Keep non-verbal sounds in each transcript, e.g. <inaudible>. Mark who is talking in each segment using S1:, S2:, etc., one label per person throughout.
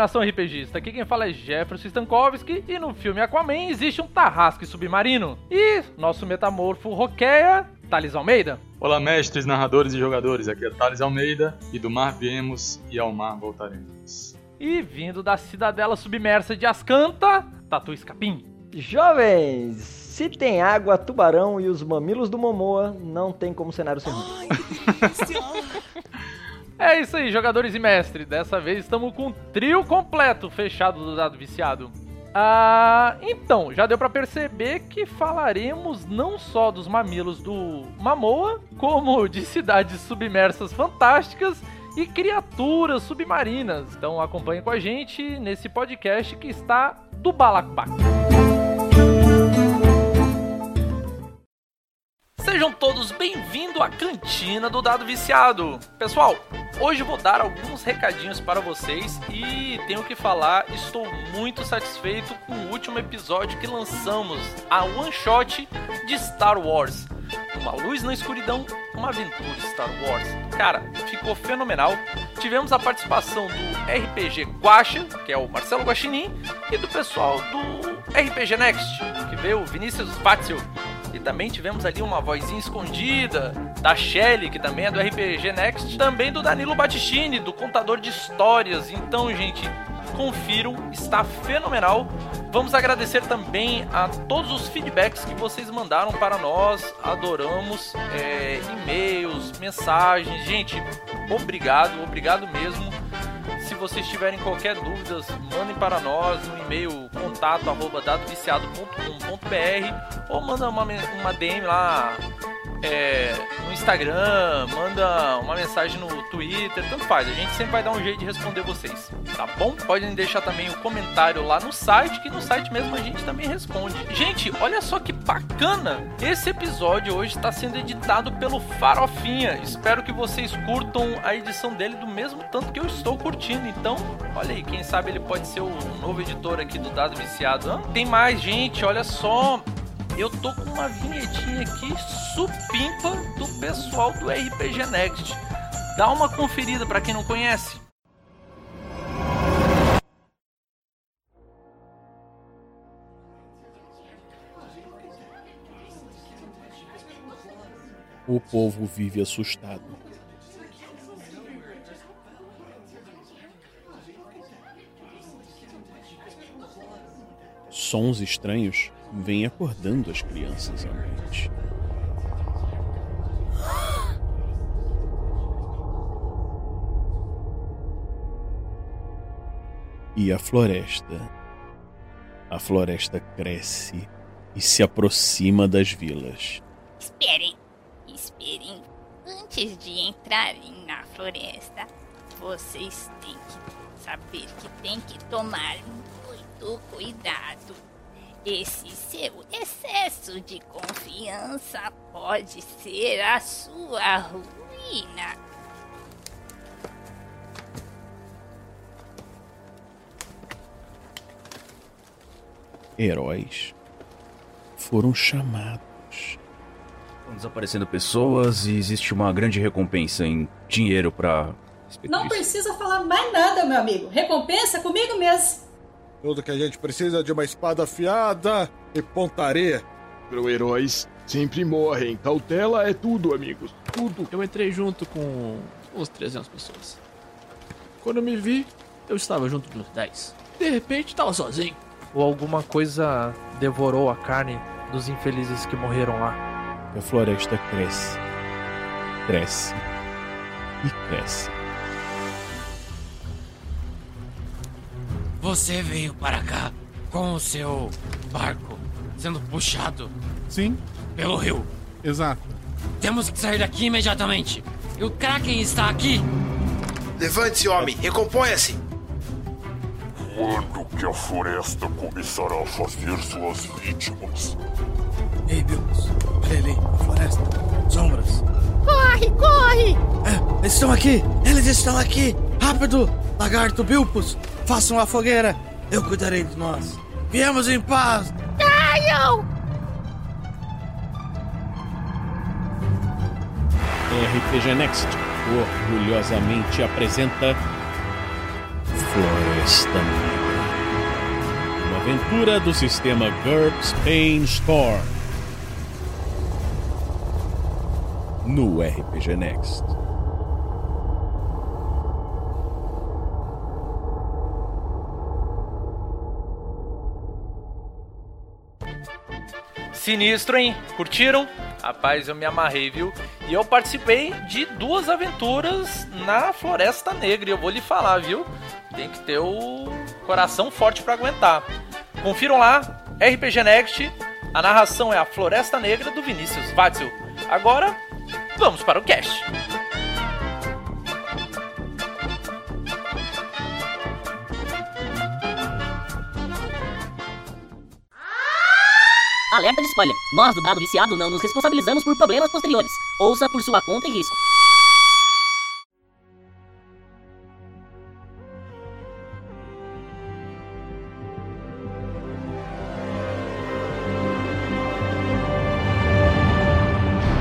S1: nação RPGista. Aqui quem fala é Jefferson Stankovski e no filme Aquaman existe um tarrasque submarino. E nosso metamorfo Roqueia, Thales Almeida.
S2: Olá, mestres, narradores e jogadores. Aqui é Thales Almeida e do mar viemos e ao mar voltaremos.
S1: E vindo da cidadela submersa de Ascanta, Tatu Escapim.
S3: Jovens, se tem água, tubarão e os mamilos do Momoa, não tem como cenário ser ruim.
S1: É isso aí, jogadores e mestre. Dessa vez estamos com um trio completo fechado do dado viciado. Ah, então, já deu para perceber que falaremos não só dos mamilos do Mamoa, como de cidades submersas fantásticas e criaturas submarinas. Então acompanhe com a gente nesse podcast que está do Balacbac. Sejam todos bem-vindos à cantina do Dado Viciado. Pessoal, hoje vou dar alguns recadinhos para vocês e tenho que falar, estou muito satisfeito com o último episódio que lançamos, a one shot de Star Wars. Uma luz na escuridão, uma aventura Star Wars. Cara, ficou fenomenal. Tivemos a participação do RPG Guacha, que é o Marcelo Guaxinim, e do pessoal do RPG Next, que veio o Vinícius Vatzel. E também tivemos ali uma vozinha escondida da Shelly, que também é do RPG Next, também do Danilo Battistini, do contador de histórias. Então, gente, confiram, está fenomenal. Vamos agradecer também a todos os feedbacks que vocês mandaram para nós. Adoramos é, e-mails, mensagens. Gente, obrigado, obrigado mesmo. Se vocês tiverem qualquer dúvidas, mandem para nós no e-mail contato arroba dadoviciado.com.br ou manda uma, uma DM lá é, no Instagram, manda uma mensagem no Twitter, tanto faz. A gente sempre vai dar um jeito de responder vocês, tá bom? Podem deixar também o um comentário lá no site, que no site mesmo a gente também responde. Gente, olha só que bacana! Esse episódio hoje está sendo editado pelo Farofinha. Espero que vocês curtam a edição dele do mesmo tanto que eu estou curtindo. Então, olha aí, quem sabe ele pode ser o novo editor aqui do Dado Viciado. Tem mais, gente, olha só eu tô com uma vinhetinha aqui supimpa do pessoal do RPG Next. Dá uma conferida para quem não conhece.
S4: O povo vive assustado. Sons estranhos vêm acordando as crianças à noite. E a floresta. A floresta cresce e se aproxima das vilas.
S5: Esperem, esperem. Antes de entrarem na floresta, vocês têm que saber que tem que tomar muito cuidado. Esse seu excesso de confiança pode ser a sua ruína.
S4: Heróis foram chamados.
S6: Estão desaparecendo pessoas e existe uma grande recompensa em dinheiro para.
S7: Não precisa falar mais nada, meu amigo. Recompensa comigo mesmo.
S8: Tudo que a gente precisa de uma espada afiada e pontaria.
S9: Pro heróis sempre morrem. Cautela é tudo, amigos. Tudo.
S10: Eu entrei junto com uns 300 pessoas. Quando eu me vi, eu estava junto dos 10. De repente, estava sozinho.
S11: Ou alguma coisa devorou a carne dos infelizes que morreram lá.
S4: A floresta cresce, cresce e cresce.
S12: Você veio para cá com o seu barco sendo puxado.
S13: Sim.
S12: Pelo rio.
S13: Exato.
S12: Temos que sair daqui imediatamente. E o Kraken está aqui.
S14: Levante-se, homem. Recomponha-se.
S15: Quando que a floresta começará a fazer suas vítimas?
S12: Ei, Bilbos. Olha ali, a floresta. Sombras.
S5: Corre, corre!
S12: É, eles estão aqui! Eles estão aqui! Rápido! Lagarto Bilpus, façam a fogueira! Eu cuidarei de nós! Viemos em paz!
S5: Caiam!
S4: RPG Next orgulhosamente apresenta Floresta Negra. Uma aventura do sistema GURPS Pain Storm. No RPG Next.
S1: Sinistro, hein? Curtiram? Rapaz, eu me amarrei, viu? E eu participei de duas aventuras na Floresta Negra. E eu vou lhe falar, viu? Tem que ter o coração forte pra aguentar. Confiram lá, RPG Next. A narração é a Floresta Negra do Vinícius Watzel. Agora, vamos para o cast.
S13: Alerta de spoiler. Nós do Dado Viciado não nos responsabilizamos por problemas posteriores. Ouça por sua conta e risco.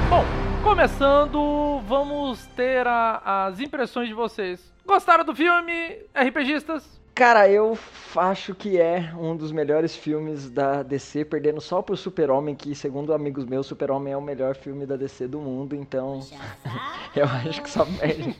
S1: Bom, começando, vamos ter a- as impressões de vocês. Gostaram do filme, RPGistas?
S3: Cara, eu acho que é um dos melhores filmes da DC, perdendo só pro Super-Homem, que segundo amigos meus, Super-Homem é o melhor filme da DC do mundo, então <laughs> eu acho que só perde.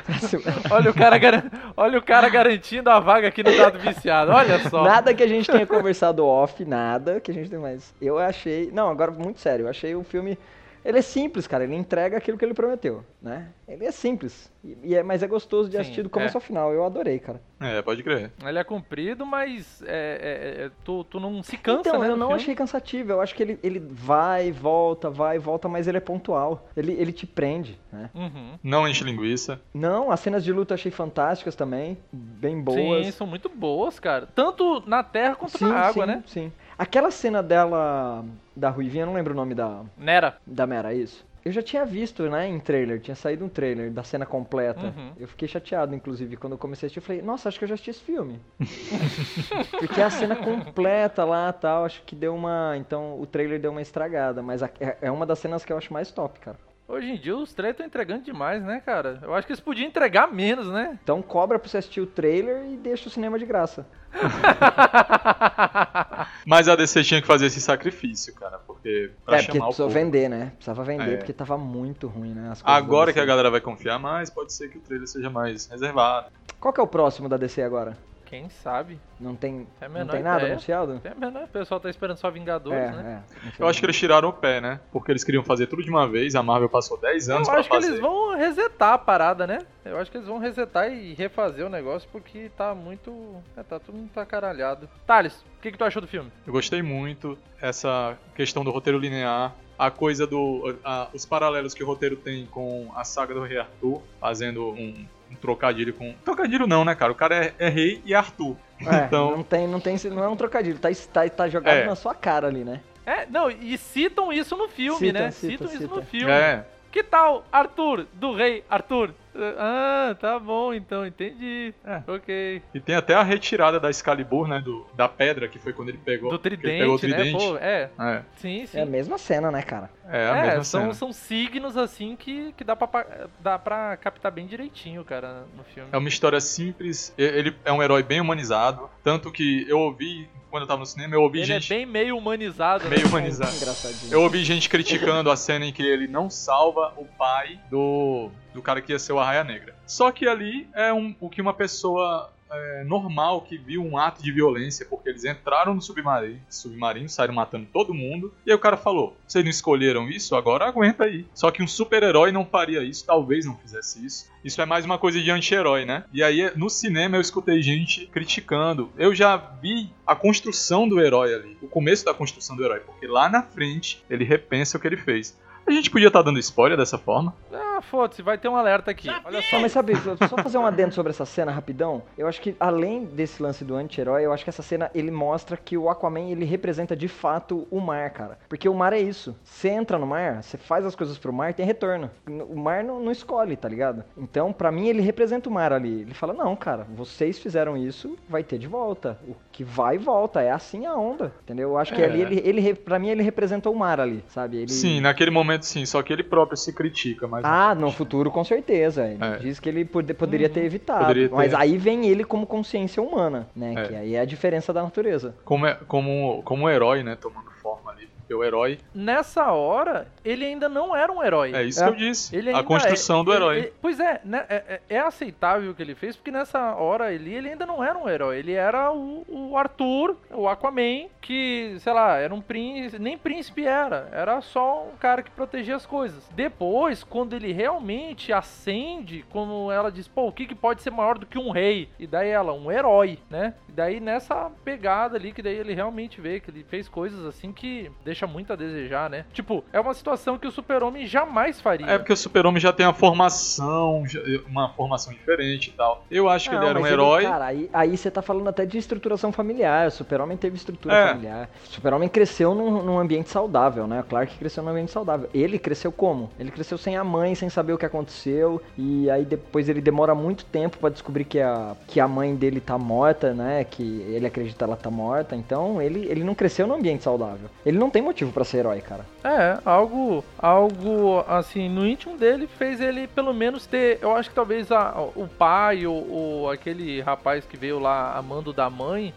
S3: <laughs>
S1: Olha o cara, garan- olha o cara garantindo a vaga aqui no dado viciado. Olha só.
S3: Nada que a gente tenha <laughs> conversado off, nada que a gente tenha mais. Eu achei. Não, agora muito sério, eu achei o filme. Ele é simples, cara. Ele entrega aquilo que ele prometeu, né? Ele é simples. E, é, mas é gostoso de
S1: Sim,
S3: assistir do começo
S1: é.
S3: ao final. Eu adorei, cara.
S2: É, pode crer.
S1: Ele é comprido, mas é, é, é, tu, tu não se cansa,
S3: então,
S1: né?
S3: eu não
S1: filme.
S3: achei cansativo. Eu acho que ele, ele vai, volta, vai, volta, mas ele é pontual. Ele, ele te prende, né?
S1: Uhum.
S2: Não enche linguiça.
S3: Não, as cenas de luta eu achei fantásticas também. Bem boas.
S1: Sim, são muito boas, cara. Tanto na terra quanto
S3: sim,
S1: na água,
S3: sim,
S1: né?
S3: Sim. Aquela cena dela, da Ruivinha, eu não lembro o nome da.
S1: Nera.
S3: Da Mera, isso. Eu já tinha visto, né, em trailer, tinha saído um trailer da cena completa.
S1: Uhum.
S3: Eu fiquei chateado, inclusive, quando eu comecei a assistir, eu falei, nossa, acho que eu já assisti esse filme. <laughs> Porque a cena completa lá tal, acho que deu uma. Então o trailer deu uma estragada, mas é é uma das cenas que eu acho mais top, cara.
S1: Hoje em dia os trailers estão entregando demais, né, cara? Eu acho que eles podiam entregar menos, né?
S3: Então cobra pra você assistir o trailer e deixa o cinema de graça. <laughs>
S2: Mas a DC tinha que fazer esse sacrifício, cara, porque pra
S3: é, porque
S2: chamar o
S3: precisou
S2: povo.
S3: vender, né? Precisava vender,
S2: É.
S3: porque tava muito ruim, né? as coisas
S2: Agora
S3: da
S2: que a galera vai confiar mais, pode ser que o trailer seja mais reservado.
S3: Qual que é o próximo da DC agora?
S1: Quem sabe?
S3: Não tem,
S1: É
S3: não tem nada
S1: ideia.
S3: anunciado?
S1: É menor, o pessoal tá esperando só Vingadores,
S3: É,
S1: né?
S2: Eu acho que eles tiraram o pé, né? Porque eles queriam fazer tudo de uma vez, a Marvel passou 10 anos
S1: Eu
S2: pra
S1: acho que
S2: fazer.
S1: eles vão resetar a parada, né? Eu acho que eles vão resetar e refazer o negócio porque tá muito. É, tá tudo muito acaralhado. Thales, o que, que tu achou do filme?
S2: Eu gostei muito essa questão do roteiro linear, a coisa do. a- os paralelos que o roteiro tem com a saga do Rei Arthur, fazendo um, um trocadilho com. Trocadilho não, né, cara? O cara é, é rei e Arthur.
S3: É, <laughs>
S2: então.
S3: não, tem, não, tem, não é um trocadilho, tá, tá, tá jogado
S2: É.
S3: na sua cara ali, né?
S1: É, não, e citam isso no filme,
S3: Cita,
S1: né?
S3: cita,
S1: citam isso
S3: cita.
S1: no filme.
S2: É.
S1: Que tal Arthur, do rei Arthur? Ah, tá bom então, entendi.
S2: É.
S1: Ok.
S2: E tem até a retirada da Excalibur, né? Do, da pedra, que foi quando ele pegou.
S1: Do
S2: ele
S1: tridente,
S2: pegou o
S1: né?
S2: tridente.
S1: Pô, é.
S2: É.
S1: Sim, sim.
S3: É a mesma cena, né, cara?
S2: É a
S1: É,
S2: mesma
S1: são,
S2: cena.
S1: são signos assim que, que dá, pra, dá pra captar bem direitinho, cara, no filme.
S2: É uma história simples, e- ele é um herói bem humanizado. Tanto que eu ouvi, quando eu tava no cinema, eu ouvi
S1: Ele
S2: gente.
S1: é bem meio humanizado.
S2: Meio
S1: né?
S2: humanizado.
S3: Engraçadinho.
S2: Eu ouvi gente criticando a cena em que ele não salva o pai do, do cara que ia ser o Arraia Negra. Só que ali é um, o que uma pessoa é, normal que viu um ato de violência, porque eles entraram no submarino, submarino, saíram matando todo mundo, e aí o cara falou: vocês não escolheram isso? Agora aguenta aí. Só que um super-herói não faria isso, talvez não fizesse isso. Isso é mais uma coisa de anti-herói, né? E aí no cinema eu escutei gente criticando. Eu já vi a construção do herói ali, o começo da construção do herói, porque lá na frente ele repensa o que ele fez. A gente podia estar dando spoiler dessa forma.
S1: Ah, foda-se, vai ter um alerta aqui. Olha só.
S3: Só, mas sabe, só fazer um adendo sobre essa cena rapidão. Eu acho que além desse lance do anti-herói, eu acho que essa cena ele mostra que o Aquaman ele representa de fato o mar, cara. Porque o mar é isso. Você entra no mar, você faz as coisas pro mar, tem retorno. O mar não, não escolhe, tá ligado? Então, pra mim, ele representa o mar ali. Ele fala: não, cara, vocês fizeram isso, vai ter de volta. O que vai, volta. É assim a onda. Entendeu? Eu acho que
S2: É.
S3: ali, ele, ele, pra mim, ele representou o mar ali, sabe? Ele...
S2: Sim, naquele momento sim, só que ele próprio se critica, mas
S3: Ah, no futuro com certeza. Ele
S2: É.
S3: diz que ele pode- poderia ter evitado.
S2: Poderia ter.
S3: Mas aí vem ele como consciência humana, né?
S2: É.
S3: Que aí é a diferença da natureza.
S2: Como, é, como, como um herói, né? Tomando forma ali. O herói.
S1: Nessa hora, ele ainda não era um herói.
S2: É isso que eu disse.
S1: Ele
S2: A
S1: ainda
S2: construção
S1: é-
S2: do
S1: ele-
S2: herói.
S1: ele- pois é, né, é, é- é aceitável o que ele fez, porque nessa hora ali ele ainda não era um herói. Ele era o, o Arthur, o Aquaman, que, sei lá, era um príncipe. Nem príncipe era. Era só um cara que protegia as coisas. Depois, quando ele realmente acende, como ela diz, pô, o que, que pode ser maior do que um rei? E daí ela, um herói, né? E daí nessa pegada ali, que daí ele realmente vê que ele fez coisas assim que deixa muito a desejar, né? Tipo, é uma situação que o super-homem jamais faria.
S2: É porque o super-homem já tem uma formação, já- uma formação diferente e tal. Eu acho que
S3: Não,
S2: ele era um herói.
S3: Cara, aí, aí você tá falando até de estruturação familiar. O super-homem teve estrutura
S2: É.
S3: familiar. O super-homem cresceu num, num ambiente saudável, né? O Clark cresceu num ambiente saudável. Ele cresceu como? Ele cresceu sem a mãe, sem saber o que aconteceu. E aí depois ele demora muito tempo pra descobrir que a, que a mãe dele tá morta, né? Que ele acredita ela tá morta. Então ele, ele não cresceu num ambiente saudável. Ele não tem motivo pra ser herói, cara.
S1: É, algo, algo assim, no íntimo dele fez ele pelo menos ter, eu acho que talvez a- o pai ou, ou aquele rapaz que veio lá amando da mãe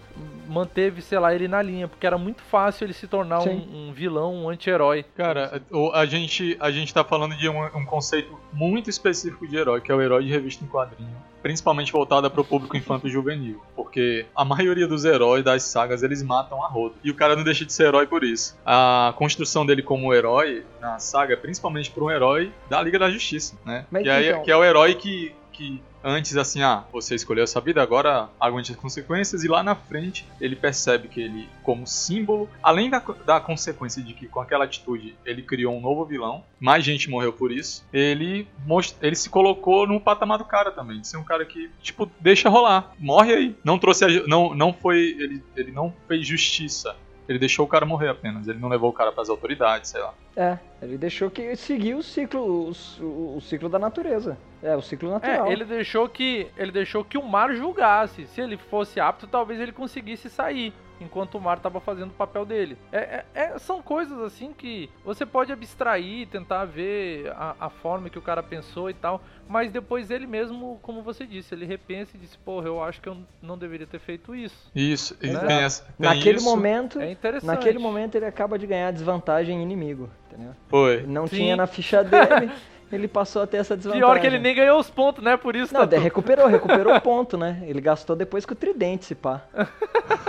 S1: manteve, sei lá, ele na linha, porque era muito fácil ele se tornar um, um vilão, um anti-herói.
S2: Cara, o- a gente, a gente tá falando de um, um conceito muito específico de herói, que é o herói de revista em quadrinho. Principalmente voltada para o público infanto-juvenil. Porque a maioria dos heróis das sagas eles matam a roda. E o cara não deixa de ser herói por isso. A construção dele como herói na saga é principalmente por um herói da Liga da Justiça, né?
S3: Mas
S2: que, aí-
S3: então-
S2: que é o herói que, que antes, assim, ah, você escolheu essa vida, agora aguente as consequências. E lá na frente ele percebe que ele, como símbolo, além da, da consequência de que com aquela atitude ele criou um novo vilão, mais gente morreu por isso, ele, most- ele se colocou no patamar do cara também, de ser um cara que, tipo, deixa rolar, morre aí. Não trouxe, a não, não foi, ele, ele não fez justiça. Ele deixou o cara morrer apenas, ele não levou o cara pras autoridades, sei lá.
S3: É, ele deixou que seguir o ciclo, o, o- o ciclo da natureza. É, o ciclo natural.
S1: É, ele deixou que ele deixou que o mar julgasse. Se ele fosse apto, talvez ele conseguisse sair. Enquanto o mar estava fazendo o papel dele. É, é- é- são coisas assim que você pode abstrair, tentar ver a, a forma que o cara pensou e tal. Mas depois ele mesmo, como você disse, ele repensa e disse: Porra, eu acho que eu não deveria ter feito isso.
S2: Isso,
S1: Né?
S2: tem essa, tem
S3: Naquele
S2: isso.
S3: momento,
S1: É interessante.
S3: naquele momento ele acaba de ganhar desvantagem inimigo, entendeu?
S2: Foi.
S3: Não
S1: Sim.
S3: tinha na ficha dele, <laughs> ele passou a ter essa desvantagem.
S1: Pior que ele nem ganhou os pontos, né? Por isso
S3: Não,
S1: tá
S3: daí recuperou, <laughs> recuperou o ponto, né? Ele gastou depois com o tridente, se pá.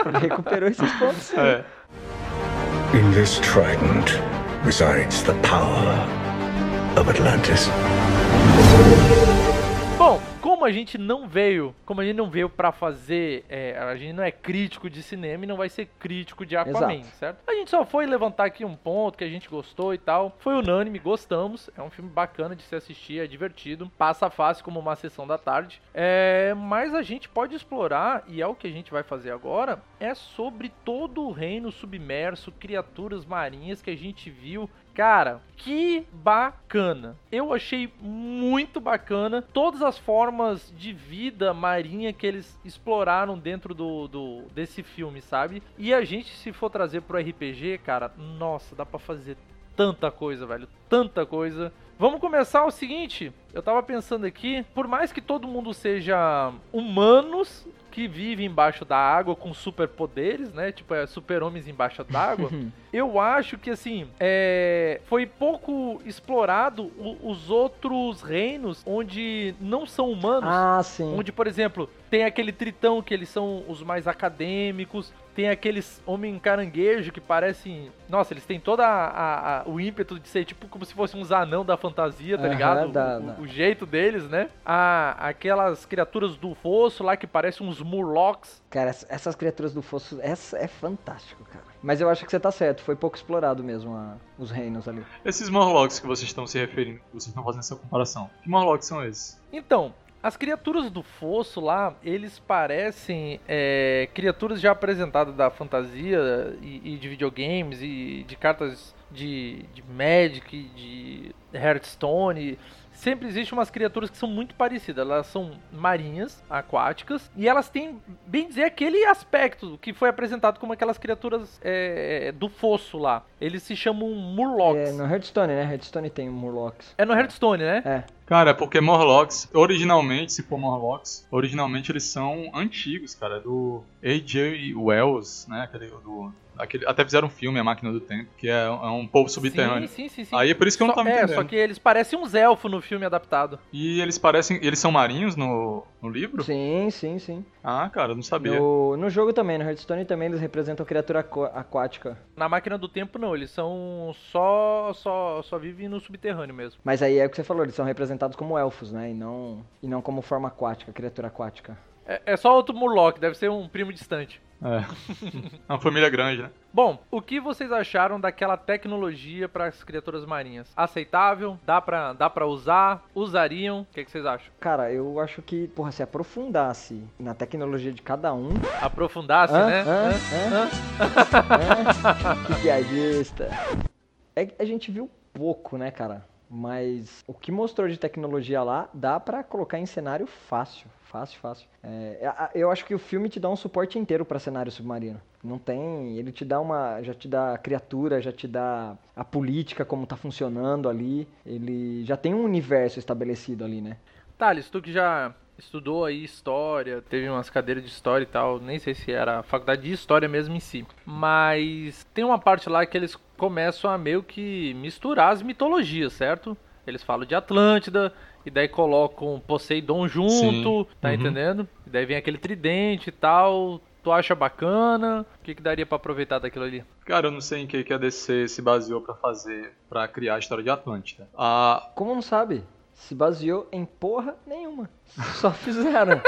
S3: Ele recuperou esses pontos. sim.
S2: É.
S15: In this trident resides the power of Atlantis.
S1: Bom, como a gente não veio, como a gente não veio pra fazer, é, a gente não é crítico de cinema e não vai ser crítico de Aquaman,
S3: Exato.
S1: certo? A gente só foi levantar aqui um ponto que a gente gostou e tal. Foi unânime, gostamos. É um filme bacana de se assistir, é divertido, passa fácil como uma sessão da tarde. É, mas a gente pode explorar e é o que a gente vai fazer agora, é sobre todo o reino submerso, criaturas marinhas que a gente viu Cara, que bacana. Eu achei muito bacana todas as formas de vida marinha que eles exploraram dentro do, do desse filme, sabe? E a gente, se for trazer pro RPG, cara, nossa, dá pra fazer tanta coisa, velho. Tanta coisa. Vamos começar o seguinte. Eu tava pensando aqui, por mais que todo mundo seja humanos que vivem embaixo da água com superpoderes, né? Tipo, é super-homens embaixo d'água. <laughs> eu acho que, assim, é... foi pouco explorado o- os outros reinos onde não são humanos.
S3: Ah, sim.
S1: Onde, por exemplo, tem aquele tritão que eles são os mais acadêmicos, tem aqueles homem caranguejo que parecem. Nossa, eles têm todo o ímpeto de ser tipo como se fossem uns anão da fantasia, tá
S3: Aham,
S1: ligado?
S3: da-
S1: o,
S3: da-
S1: o jeito deles, né? Ah, aquelas criaturas do fosso lá que parecem uns murlocs.
S3: Cara, ess- essas criaturas do fosso, essa é fantástico, cara. Mas eu acho que você tá certo, foi pouco explorado mesmo a- os reinos ali.
S2: Esses Morlocks que vocês estão se referindo, que vocês estão fazendo essa comparação. Que Morlocks são esses?
S1: Então, as criaturas do fosso lá, eles parecem é, criaturas já apresentadas da fantasia e, e de videogames e de cartas de, de Magic, de Hearthstone. sempre existem umas criaturas que são muito parecidas. Elas são marinhas, aquáticas, e elas têm, bem dizer, aquele aspecto que foi apresentado como aquelas criaturas é, do fosso lá. Eles se chamam Murlocs.
S3: É, no Hearthstone, né? Hearthstone tem Murlocs.
S1: É no Hearthstone, né?
S3: É.
S2: Cara, é porque Morlocks, originalmente, se for Morlocks, originalmente eles são antigos, cara, do A.J. Wells, né? Aquele do. Aquele, até fizeram um filme, A Máquina do Tempo, que é, é um povo subterrâneo.
S1: Sim, sim, sim, sim.
S2: Aí é por isso que eu não
S1: Só-
S2: tava
S1: É,
S2: entendendo.
S1: só que eles parecem uns elfos no filme adaptado.
S2: E eles parecem. Eles são marinhos no, no livro?
S3: Sim, sim, sim.
S2: Ah, cara, eu não sabia.
S3: No, no jogo também, no Hearthstone também eles representam criatura aquática.
S1: Na máquina do tempo, não. Eles são só. só, só vivem no subterrâneo mesmo.
S3: Mas aí é o que você falou, eles são representados como elfos, né? E não, e não como forma aquática, criatura aquática.
S1: É, é só outro Murloc, deve ser um primo distante.
S2: É. <laughs> Uma família grande, né?
S1: Bom, o que vocês acharam daquela tecnologia para as criaturas marinhas? Aceitável? Dá pra, dá pra usar? Usariam? O que, que vocês acham?
S3: Cara, eu acho que, porra, se aprofundasse na tecnologia de cada um.
S1: Aprofundasse,
S3: Hã?
S1: né?
S3: Hã?
S1: Hã? <laughs>
S3: Que piadista. É que a gente viu pouco, né, cara? Mas o que mostrou de tecnologia lá dá pra colocar em cenário fácil. Fácil, fácil. É, eu acho que o filme te dá um suporte inteiro pra cenário submarino. Não tem. Ele te dá uma. Já te dá a criatura, já te dá a política, como tá funcionando ali. Ele já tem um universo estabelecido ali, né?
S1: Thales, tu que já estudou aí história, teve umas cadeiras de história e tal, nem sei se era a faculdade de história mesmo em si, mas tem uma parte lá que eles começam a meio que misturar as mitologias, certo? Eles falam de Atlântida, e daí colocam Poseidon junto,
S2: Sim.
S1: tá
S2: Uhum.
S1: entendendo? E daí vem aquele tridente e tal. Tu acha bacana? O que, que daria pra aproveitar daquilo ali?
S2: Cara, eu não sei em que, que a DC se baseou pra fazer, pra criar a história de Atlântida. A,
S3: Como não sabe? Se baseou em porra nenhuma. Só <laughs> fizeram.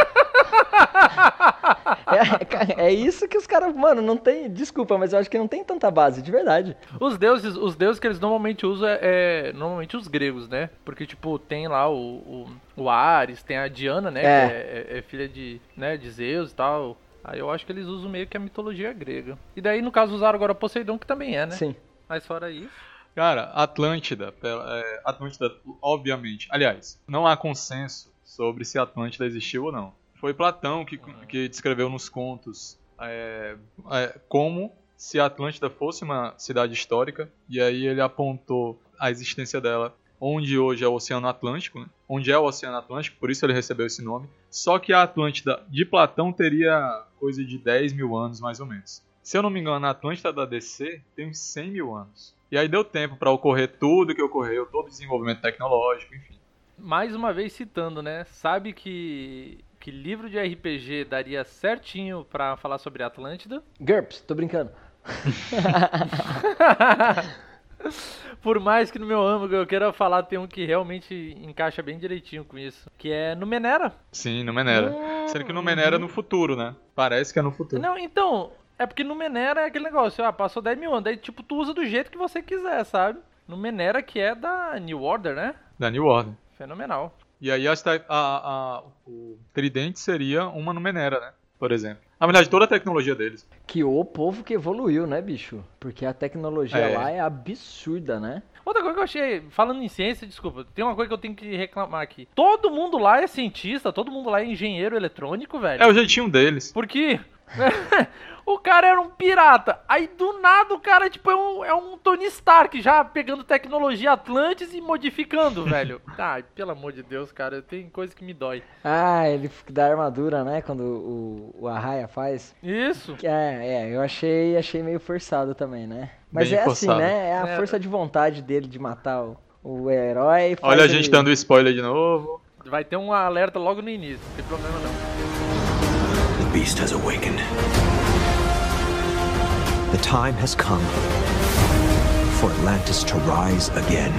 S3: <laughs> é, é isso que os caras. Mano, não tem. Desculpa, mas eu acho que não tem tanta base, de verdade.
S1: Os deuses, os deuses que eles normalmente usam é, é normalmente os gregos, né? Porque, tipo, tem lá o, o, o Ares, tem a Diana, né?
S3: É.
S1: Que é, é- é filha de, né, de Zeus e tal. Aí eu acho que eles usam meio que a mitologia grega. E daí, no caso, usaram agora Poseidon, que também é, né?
S3: Sim.
S1: Mas fora isso.
S2: Cara, Atlântida, é, Atlântida, obviamente. Aliás, não há consenso sobre se Atlântida existiu ou não. Foi Platão que, que descreveu nos contos é, é, como se a Atlântida fosse uma cidade histórica, e aí ele apontou a existência dela onde hoje é o Oceano Atlântico, né? onde é o Oceano Atlântico, por isso ele recebeu esse nome. Só que a Atlântida de Platão teria coisa de 10 mil anos, mais ou menos. Se eu não me engano, a Atlântida da DC tem uns 100 mil anos. E aí deu tempo para ocorrer tudo que ocorreu, todo o desenvolvimento tecnológico, enfim.
S1: Mais uma vez citando, né? Sabe que, que livro de RPG daria certinho pra falar sobre Atlântida?
S3: GURPS, tô brincando. <laughs>
S1: Por mais que no meu âmago eu queira falar, tem um que realmente encaixa bem direitinho com isso. Que é Numenera.
S2: Sim, Numenera. Sendo que Numenera é no futuro, né? Parece que é no futuro.
S1: Não, então, é porque Numenera é aquele negócio, ah, passou 10 mil anos, daí tipo, tu usa do jeito que você quiser, sabe? Numenera que é da New Order, né?
S2: Da New Order.
S1: Fenomenal.
S2: E aí a, a- a- o tridente seria uma Numenera, né? Por exemplo. Na verdade, toda a tecnologia deles.
S3: Que o povo que evoluiu, né, bicho? Porque a tecnologia
S2: É.
S3: lá é absurda, né?
S1: Outra coisa que eu achei, falando em ciência, desculpa, tem uma coisa que eu tenho que reclamar aqui. Todo mundo lá é cientista, todo mundo lá é engenheiro eletrônico, velho.
S2: É o jeitinho deles.
S1: Por quê? <laughs> o cara era um pirata. Aí do nada o cara, tipo, é um, é um Tony Stark já pegando tecnologia Atlantis e modificando, <laughs> velho. Ai, pelo amor de Deus, cara, tem coisa que me dói.
S3: Ah, ele da armadura, né? Quando o, o Arraia faz.
S1: Isso.
S3: É, é, eu achei, achei meio forçado também, né? Mas
S2: Bem
S3: é
S2: forçado.
S3: assim, né? É a
S1: É.
S3: força de vontade dele de matar o, o herói.
S2: Olha a
S3: ele-
S2: gente dando spoiler de novo.
S1: Vai ter um alerta logo no início, não tem problema não.
S16: The beast has awakened. The time has come for Atlantis to rise again.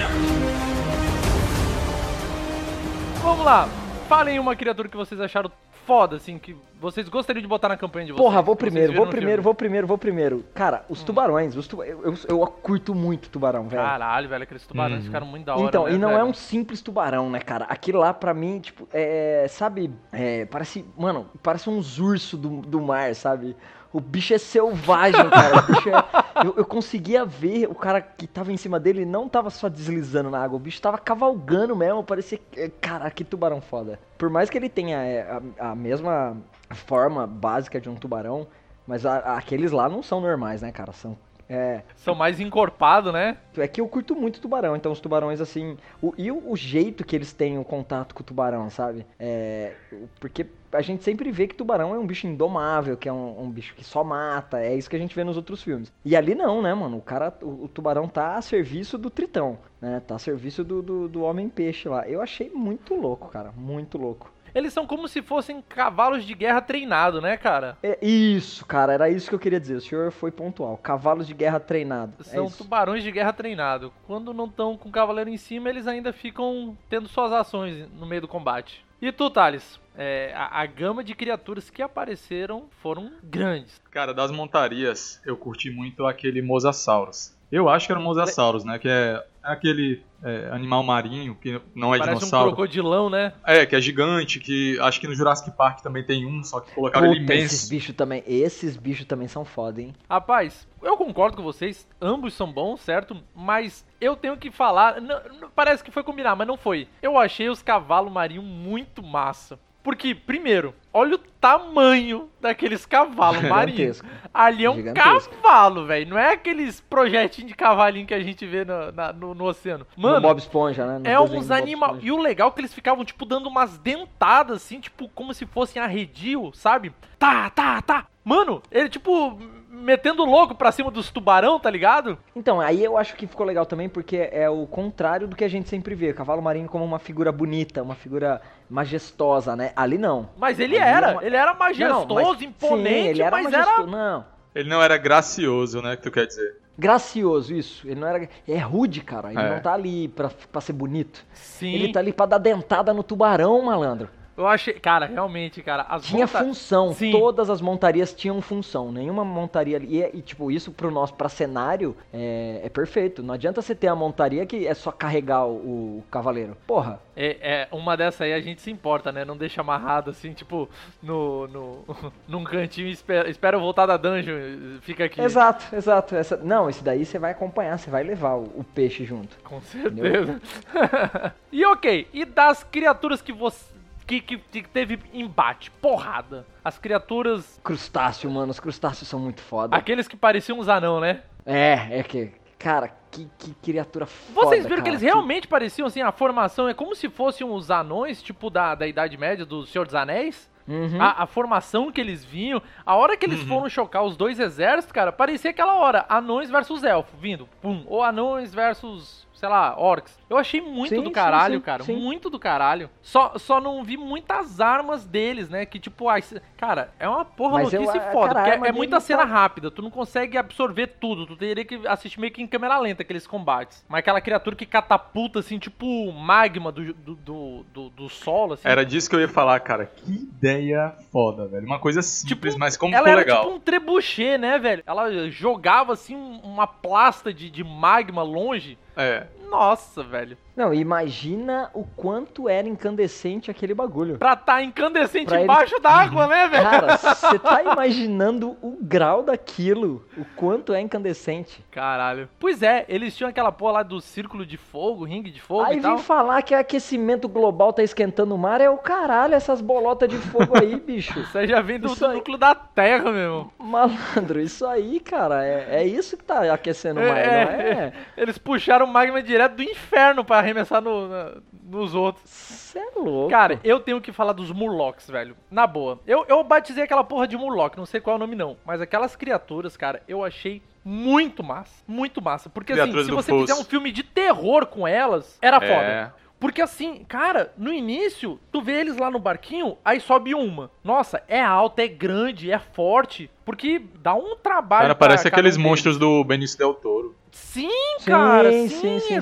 S1: Vamos lá, falem uma criatura que vocês acharam foda, assim, que vocês gostariam de botar na campanha de vocês.
S3: Porra, vou primeiro, vou primeiro,
S1: filme.
S3: vou primeiro, vou primeiro. Cara, os tubarões, os tuba... eu, eu, eu curto muito tubarão, velho.
S1: Caralho, velho, aqueles tubarões
S2: Uhum.
S1: ficaram muito da hora,
S3: Então,
S1: né,
S3: e não
S1: velho?
S3: é um simples tubarão, né, cara? Aquilo lá, pra mim, tipo, é. Sabe? É, parece. Mano, parece uns ursos do, do mar, sabe? O bicho é selvagem, cara. O bicho é... eu, eu conseguia ver o cara que tava em cima dele não tava só deslizando na água, o bicho tava cavalgando mesmo. Parecia. Cara, que tubarão foda. Por mais que ele tenha é, a, a mesma forma básica de um tubarão, mas a- aqueles lá não são normais, né, cara? São. É,
S1: São mais encorpados, né?
S3: é que eu curto muito tubarão, então os tubarões assim. O, e o, o jeito que eles têm o contato com o tubarão, sabe? É. Porque a gente sempre vê que tubarão é um bicho indomável, que é um, um bicho que só mata. É isso que a gente vê nos outros filmes. E ali não, né, mano? O cara. O, o tubarão tá a serviço do tritão, né? Tá a serviço do, do, do homem-peixe lá. Eu achei muito louco, cara. Muito louco.
S1: Eles são como se fossem cavalos de guerra treinado, né, cara?
S3: É isso, cara, era isso que eu queria dizer. O senhor foi pontual. Cavalos de guerra treinados. É
S1: São
S3: isso.
S1: tubarões de guerra treinado. Quando não estão com o cavaleiro em cima, eles ainda ficam tendo suas ações no meio do combate. E tu, Thales? É, a, a gama de criaturas que apareceram foram grandes.
S2: Cara, das montarias, eu curti muito aquele Mosasaurus. Eu acho que era o Mosasaurus, né? Que é aquele é, animal marinho que não é
S1: Parece um
S2: dinossauro.
S1: crocodilão, né?
S2: É, que é gigante, que acho que no Jurassic Park também tem um, só que colocaram ele
S3: Puta, esses
S2: imenso.
S3: bichos também. Esses bichos também são foda, hein?
S1: Rapaz, eu concordo com vocês, ambos são bons, certo? Mas eu tenho que falar, não- não- parece que foi combinar, mas não foi. Eu achei os cavalos marinhos muito massa. Porque, primeiro, olha o tamanho daqueles cavalos <laughs> marinhos. Ali é um
S3: Gigantesco.
S1: cavalo, velho. Não é aqueles projetinhos de cavalinho que a gente vê no, na- no- no oceano. Mano,
S3: no Bob Esponja, né? No
S1: é uns animais. E o legal é que eles ficavam, tipo, dando umas dentadas, assim, tipo, como se fossem arredio, sabe? Tá, tá, tá. Mano, ele, tipo, metendo louco pra cima dos tubarão, tá ligado?
S3: Então, aí eu acho que ficou legal também porque é o contrário do que a gente sempre vê. O cavalo marinho como uma figura bonita, uma figura majestosa, né? Ali não.
S1: Mas ele
S3: Ali é
S1: era,
S3: uma-
S1: ele era
S3: Não,
S1: majestoso,
S3: mas-
S1: imponente,
S3: sim, ele era
S1: mas
S3: majestoso.
S1: era.
S3: Não,
S2: Ele não era gracioso, né? Que tu quer dizer.
S3: gracioso, isso. Ele não era. É rude, cara. Ele
S2: É.
S3: não tá ali pra, pra ser bonito.
S1: Sim.
S3: Ele tá ali pra dar dentada no tubarão, malandro.
S1: Eu achei. Cara, realmente, cara. As
S3: Tinha
S1: monta-
S3: função,
S1: Sim.
S3: todas as montarias tinham função, nenhuma montaria ali. E, e, tipo, isso pro nosso, pra cenário, é, é perfeito. Não adianta você ter a montaria que é só carregar o, o cavaleiro. Porra,
S1: É, é, uma dessa aí a gente se importa, né? Não deixa amarrado assim, tipo, no, no, <laughs> num cantinho e espera, espera eu voltar da dungeon, fica aqui.
S3: Exato, exato. Essa, não, esse daí você vai acompanhar, você vai levar o, o peixe junto.
S1: Com certeza. <laughs> e ok, e das criaturas que você. Que, que, que teve embate, porrada. As criaturas.
S3: Crustáceo, mano, os crustáceos são muito foda.
S1: Aqueles que pareciam uns anão, né?
S3: É, é que. Cara, que, que criatura foda.
S1: Vocês viram
S3: cara,
S1: que eles realmente pareciam assim, a formação é como se fossem os anões, tipo da, da Idade Média do Senhor dos Anéis?
S3: Uhum.
S1: A, a formação que eles vinham, a hora que eles foram chocar os dois exércitos, cara, parecia aquela hora, anões versus elfo, vindo, pum, ou anões versus, sei lá, orcs. Eu achei muito
S3: Sim,
S1: do caralho,
S3: sim,
S1: cara,
S3: sim.
S1: muito do caralho. Só, só não vi muitas armas deles, né, que tipo, ai, cara, é uma porra
S3: Mas eu-
S1: notícia
S3: a-
S1: foda,
S3: cara,
S1: porque é
S3: dele
S1: muita cena
S3: tá-
S1: rápida, tu não consegue absorver tudo, tu teria que assistir meio que em câmera lenta aqueles combates. Mas aquela criatura que catapulta, assim, tipo magma do, do, do, do, do solo, assim.
S2: Era disso que eu ia falar, cara. Que ideia foda, velho. Uma coisa simples, mas como
S1: Ela
S2: ficou
S1: era
S2: legal.
S1: tipo um trebuchet, né, velho? Ela jogava, assim, um- uma plasta de, de magma longe.
S2: É.
S1: Nossa, velho.
S3: Não, imagina o quanto era incandescente aquele bagulho.
S1: Pra tá incandescente
S3: Pra ele-
S1: embaixo d'água, né, velho?
S3: Cara, <laughs> você tá imaginando o grau daquilo, o quanto é incandescente.
S1: Caralho. Pois é, eles tinham aquela porra lá do círculo de fogo, ringue de fogo
S3: Aí
S1: e tal.
S3: vem falar que aquecimento global tá esquentando o mar, é o caralho essas bolotas de fogo aí, <laughs> bicho.
S1: Isso aí já vem do,
S3: Isso
S1: do
S3: aí.
S1: núcleo da Terra, meu irmão.
S3: Malandro, isso aí, cara, é, é isso que tá aquecendo o mar,
S1: É,
S3: não é?
S1: Eles puxaram magma direto do inferno pra arremessar no- na- nos outros.
S3: Você é louco.
S1: Cara, eu tenho que falar dos Murlocs, velho. Na boa. Eu, eu batizei aquela porra de Murloc, não sei qual é o nome não. Mas aquelas criaturas, cara, eu achei muito massa. Muito massa. Porque assim,
S2: Criaturas
S1: se
S2: do
S1: você
S2: fosso.
S1: fizer um filme de terror com elas, era
S2: É.
S1: foda. Porque assim, cara, no início, tu vê eles lá no barquinho, aí sobe uma. Nossa, é alta, é grande, é forte. Porque dá um trabalho
S2: Cara, parece aqueles
S1: um deles.
S2: monstros do Benício Del Toro.
S1: Sim,
S3: Sim,
S1: cara,
S3: sim,
S1: sim,
S3: sim, sim.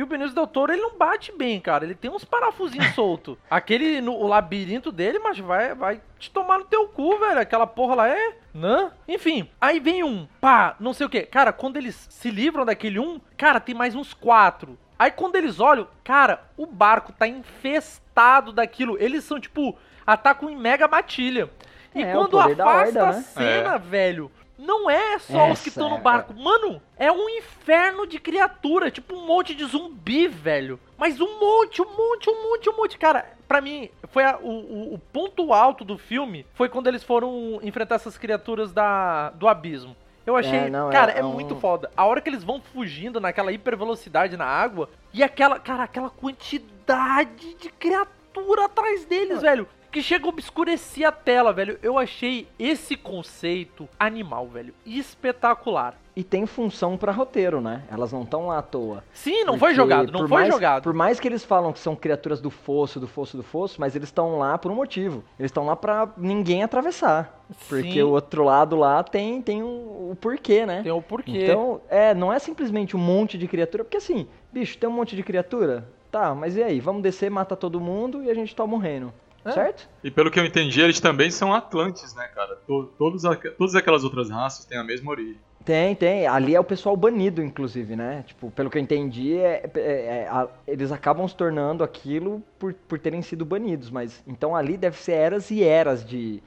S1: E o Benício Del Toro, ele não bate bem, cara. Ele tem uns parafusinhos <laughs> soltos. Aquele, no, o labirinto dele, mas vai, vai te tomar no teu cu, velho. Aquela porra lá é... Né? Enfim, aí vem um, pá, não sei o que. Cara, quando eles se livram daquele um, cara, tem mais uns quatro. Aí quando eles olham, cara, o barco tá infestado daquilo. Eles são, tipo, atacam em mega matilha. E
S3: É,
S1: quando afasta
S3: horda,
S1: a
S3: né?
S1: cena, velho, não é só os que
S3: Essa
S1: estão no
S3: é-
S1: barco. Mano, é um inferno de criatura, tipo um monte de zumbi, velho. Mas um monte, um monte, um monte, um monte. Cara, pra mim, foi a- o, o- ponto alto do filme foi quando eles foram enfrentar essas criaturas da, do abismo. Eu achei,
S3: É, não, é-
S1: cara, é,
S3: é um-
S1: muito foda. A hora que eles vão fugindo naquela hipervelocidade na água e aquela, cara, aquela quantidade de criatura atrás deles, velho. Que chega a obscurecer a tela, velho. Eu achei esse conceito animal, velho. Espetacular.
S3: E tem função pra roteiro, né? Elas não estão lá à toa.
S1: Sim, não foi
S3: Porque
S1: jogado, não foi
S3: mais-
S1: jogado.
S3: Por mais que eles falam que são criaturas do fosso, do fosso, do fosso, mas eles estão lá por um motivo. Eles estão lá pra ninguém atravessar. Porque
S1: Sim.
S3: o outro lado lá tem, tem um- o porquê, né?
S1: Tem o porquê.
S3: Então, é, não é simplesmente um monte de criatura, porque assim, bicho, tem um monte de criatura? Tá, mas e aí? Vamos descer, mata todo mundo e a gente toma um reino.
S1: É.
S3: Certo?
S2: E pelo que eu entendi, eles também são Atlantes, né, cara? To- Todos, todas aquelas outras raças têm a mesma origem.
S3: Tem, tem. Ali é o pessoal banido, inclusive, né? Tipo, pelo que eu entendi, é, é- é- a- eles acabam se tornando aquilo por, por terem sido banidos. Mas então ali deve ser eras e eras de.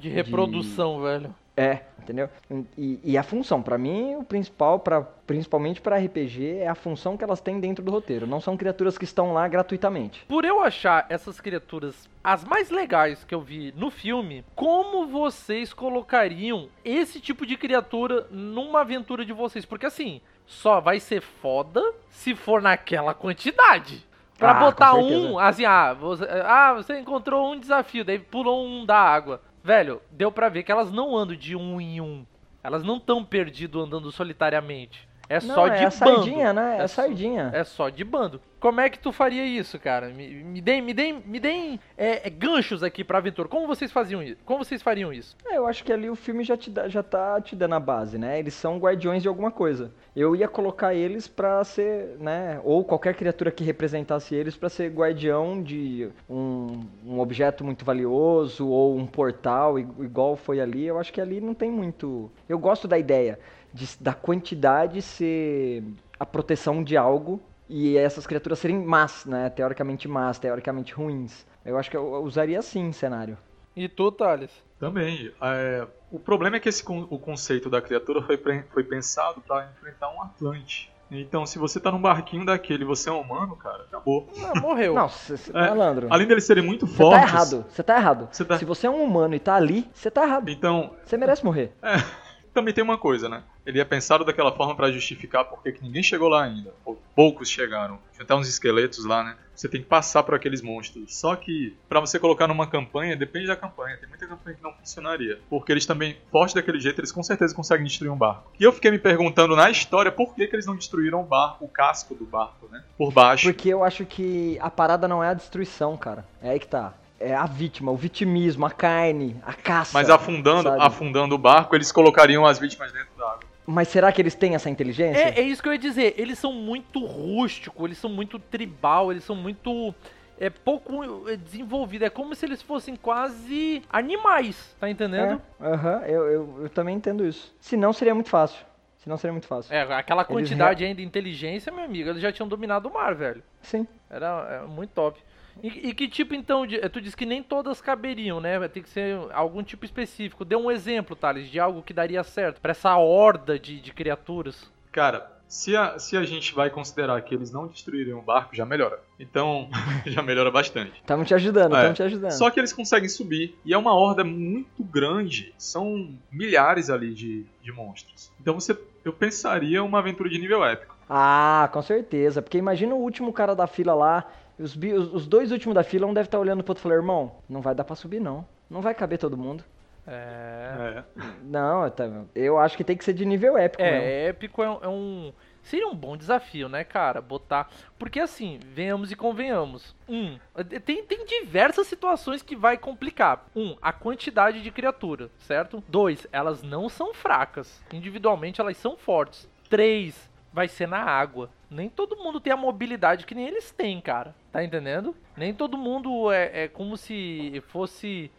S1: De reprodução, velho.
S3: É, entendeu? E, e a função, pra mim, o principal, pra, principalmente pra RPG, é a função que elas têm dentro do roteiro. Não são criaturas que estão lá gratuitamente.
S1: Por eu achar essas criaturas as mais legais que eu vi no filme, como vocês colocariam esse tipo de criatura numa aventura de vocês? Porque assim, só vai ser foda se for naquela quantidade. Pra
S3: Ah,
S1: botar um, assim, ah você, ah, você encontrou um desafio, daí pulou um da água. Velho, deu pra ver que elas não andam de um em um. Elas não estão perdidas andando solitariamente. É
S3: Não,
S1: só
S3: é
S1: de
S3: a
S1: bando.
S3: sardinha, né? É
S1: só-
S3: sardinha.
S1: É só de bando. Como é que tu faria isso, cara? Me, me deem, me deem, me deem é, é, ganchos aqui pra aventura. Como vocês faziam isso? Como vocês fariam isso?
S3: É, eu acho que ali o filme já, te dá, já tá te dando a base, né? Eles são guardiões de alguma coisa. Eu ia colocar eles pra ser, né? Ou qualquer criatura que representasse eles pra ser guardião de um, um objeto muito valioso ou um portal, igual foi ali. Eu acho que ali não tem muito. Eu gosto da ideia de, da quantidade ser a proteção de algo e essas criaturas serem más, né? Teoricamente más, teoricamente ruins. Eu acho que eu usaria assim cenário.
S1: E tu, Thales?
S2: Também. é, o problema é que esse, o conceito da criatura foi, pre- foi pensado pra enfrentar um Atlante. Então, se você tá num barquinho daquele e você é humano, cara, acabou.
S1: Ah, morreu.
S3: Não, cê, cê-
S2: É,
S3: malandro.
S2: Além deles serem muito
S3: Você tá
S2: fortes.
S3: errado, você tá errado. Se você é um humano e tá ali, você tá errado.
S2: Então.
S3: Você merece morrer.
S2: É, <laughs> também tem uma coisa, né? Ele é pensado daquela forma pra justificar porque que ninguém chegou lá ainda. Ou poucos chegaram. Tinha até uns esqueletos lá, né? Você tem que passar por aqueles monstros. Só que, pra você colocar numa campanha, depende da campanha. Tem muita campanha que não funcionaria. Porque eles também, fortes daquele jeito, eles com certeza conseguem destruir um barco. E eu fiquei me perguntando na história por que, que eles não destruíram o barco, o casco do barco, né? Por baixo.
S3: Porque eu acho que a parada não é a destruição, cara. É aí que tá. É a vítima, o vitimismo, a carne, a caça.
S2: Mas afundando,
S3: sabe?
S2: afundando o barco, eles colocariam as vítimas dentro da água.
S3: Mas será que eles têm essa inteligência?
S1: É, é isso que eu ia dizer. Eles são muito rústicos, eles são muito tribal, eles são muito. É pouco é, desenvolvido. É como se eles fossem quase animais, tá entendendo?
S3: É, Aham, eu, eu, eu também entendo isso. Se não, seria muito fácil. Se não, seria muito fácil.
S1: É, aquela quantidade ainda de inteligência, meu amigo, eles já tinham dominado o mar, velho.
S3: Sim.
S1: Era é, muito top. E, e que tipo, então, de, tu disse que nem todas caberiam, né? Vai ter que ser algum tipo específico. Dê um exemplo, Thales, de algo que daria certo pra essa horda de, de criaturas.
S2: Cara, se a, se a gente vai considerar que eles não destruírem o barco, já melhora. Então, <laughs> já melhora bastante.
S3: Tamo te ajudando,
S2: É.
S3: tamo te ajudando.
S2: Só que eles conseguem subir. E é uma horda muito grande. São milhares ali de, de monstros. Então você, eu pensaria uma aventura de nível épico.
S3: Ah, com certeza. Porque imagina o último cara da fila lá. Os, os, dois últimos da fila, um deve estar olhando pro outro e falar, irmão, não vai dar pra subir, não. Não vai caber todo mundo.
S1: É.
S3: Não, tá- eu acho que tem que ser de nível épico mesmo.
S1: É, épico é um, é um- Seria um bom desafio, né, cara? Botar. Porque assim, venhamos e convenhamos. Um, tem, tem diversas situações que vai complicar. Um, a quantidade de criatura, certo? Dois, elas não são fracas. Individualmente elas são fortes. Três, vai ser na água. Nem todo mundo tem a mobilidade que nem eles têm, cara. Tá entendendo? Nem todo mundo é, é como se fosse.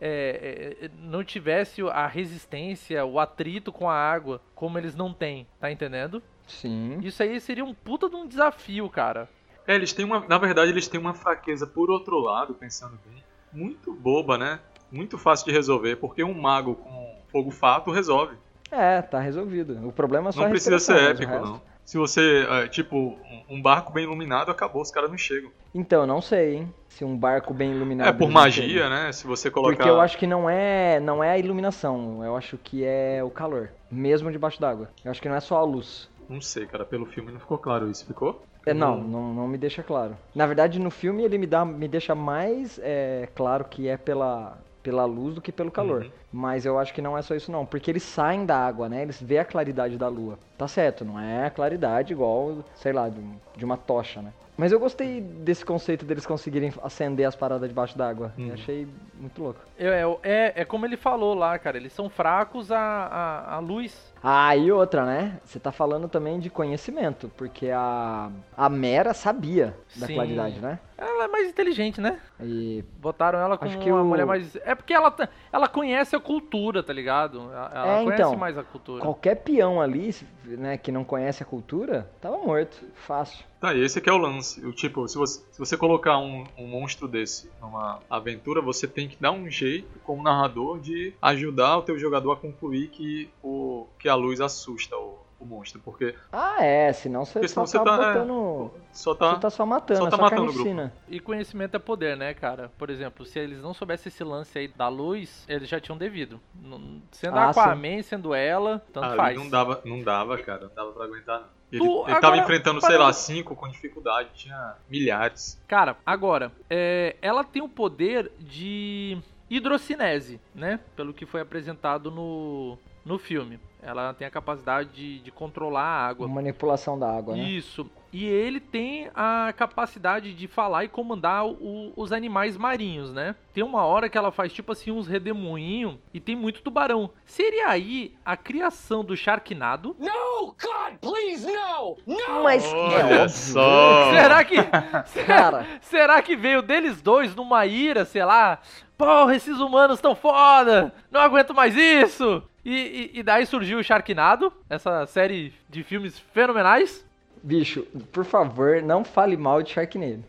S1: é, é, não tivesse a resistência, o atrito com a água, como eles não têm, tá entendendo?
S3: Sim.
S1: Isso aí seria um puta de um desafio, cara.
S2: É, eles têm uma. Na verdade, eles têm uma fraqueza por outro lado, pensando bem. Muito boba, né? muito fácil de resolver, porque um mago com fogo fato resolve.
S3: É, tá resolvido. O problema é só
S2: Não
S3: a
S2: precisa ser
S3: o
S2: épico,
S3: resto-
S2: não. Se você, é, tipo, um- barco bem iluminado, acabou, os caras não chegam.
S3: Então, eu não sei, hein? Se um barco bem iluminado.
S2: É por magia,
S3: chegam.
S2: né? Se você colocar.
S3: Porque eu acho que não é, não é a iluminação, eu acho que é o calor, mesmo debaixo d'água. Eu acho que não é só a luz.
S2: Não sei, cara, pelo filme não ficou claro isso, ficou?
S3: É, não, não, não me deixa claro. Na verdade, no filme ele me, dá, me deixa mais é, claro que é pela, pela luz do que pelo calor.
S2: Uhum.
S3: Mas eu acho que não é só isso não, porque eles saem da água, né? Eles vê a claridade da lua. Tá certo, não é a claridade igual, sei lá, de, um- uma tocha, né? Mas eu gostei desse conceito deles conseguirem acender as paradas debaixo d'água. Eu achei muito louco.
S1: É, é, é como ele falou lá, cara. Eles são fracos à, à, à luz.
S3: Ah, e outra, né? Você tá falando também de conhecimento, porque a, a Mera sabia da
S1: Sim.
S3: claridade, né?
S1: Ela é mais inteligente, né?
S3: E
S1: Botaram ela como
S3: Acho que
S1: uma
S3: o-
S1: mulher mais. É porque ela, ela conhece a cultura, tá ligado? Ela, ela
S3: É,
S1: conhece
S3: então,
S1: mais a cultura.
S3: qualquer peão ali, né, que não conhece a cultura, tava morto. Fácil.
S2: Tá, e esse aqui é o lance. O tipo, se você, se você colocar um, um monstro desse numa aventura, você tem que dar um jeito, como narrador, de ajudar o teu jogador a concluir que, o, que a luz assusta o, o monstro. Porque
S3: Ah, é, senão você
S2: Porque
S3: só
S2: senão
S3: tá
S2: você tá-
S3: botando...
S2: só tá,
S3: Você tá só matando,
S2: só
S3: é
S2: tá
S3: só
S2: matando o grupo.
S1: E conhecimento é poder, né, cara? Por exemplo, se eles não soubessem esse lance aí da luz, eles já tinham devido. Não- Sendo
S3: Ah,
S1: Aquaman, sendo ela, tanto
S2: ali
S1: faz.
S2: não dava, não dava, cara. Não dava pra aguentar, não. Ele,
S1: Tu-
S2: ele tava
S1: agora,
S2: enfrentando, sei lá, cinco com dificuldade, tinha milhares.
S1: Cara, agora, é, ela tem o poder de hidrocinese, né? Pelo que foi apresentado no, no filme. Ela tem a capacidade de, de controlar a água.
S3: Manipulação da água, né?
S1: Isso. E ele tem a capacidade de falar e comandar o- os animais marinhos, né? Tem uma hora que ela faz tipo assim uns redemoinhos e tem muito tubarão. Seria aí a criação do Sharknado?
S5: No, God, please, no! No!
S3: Mas
S2: Olha
S3: é
S2: só.
S1: Será que. <laughs>
S3: Cara.
S1: Será que veio deles dois numa ira, sei lá? Porra, esses humanos tão foda! Não aguento mais isso! E, e- e daí surgiu o Sharknado, essa série de filmes fenomenais.
S3: Bicho, por favor, não fale mal de Sharknado.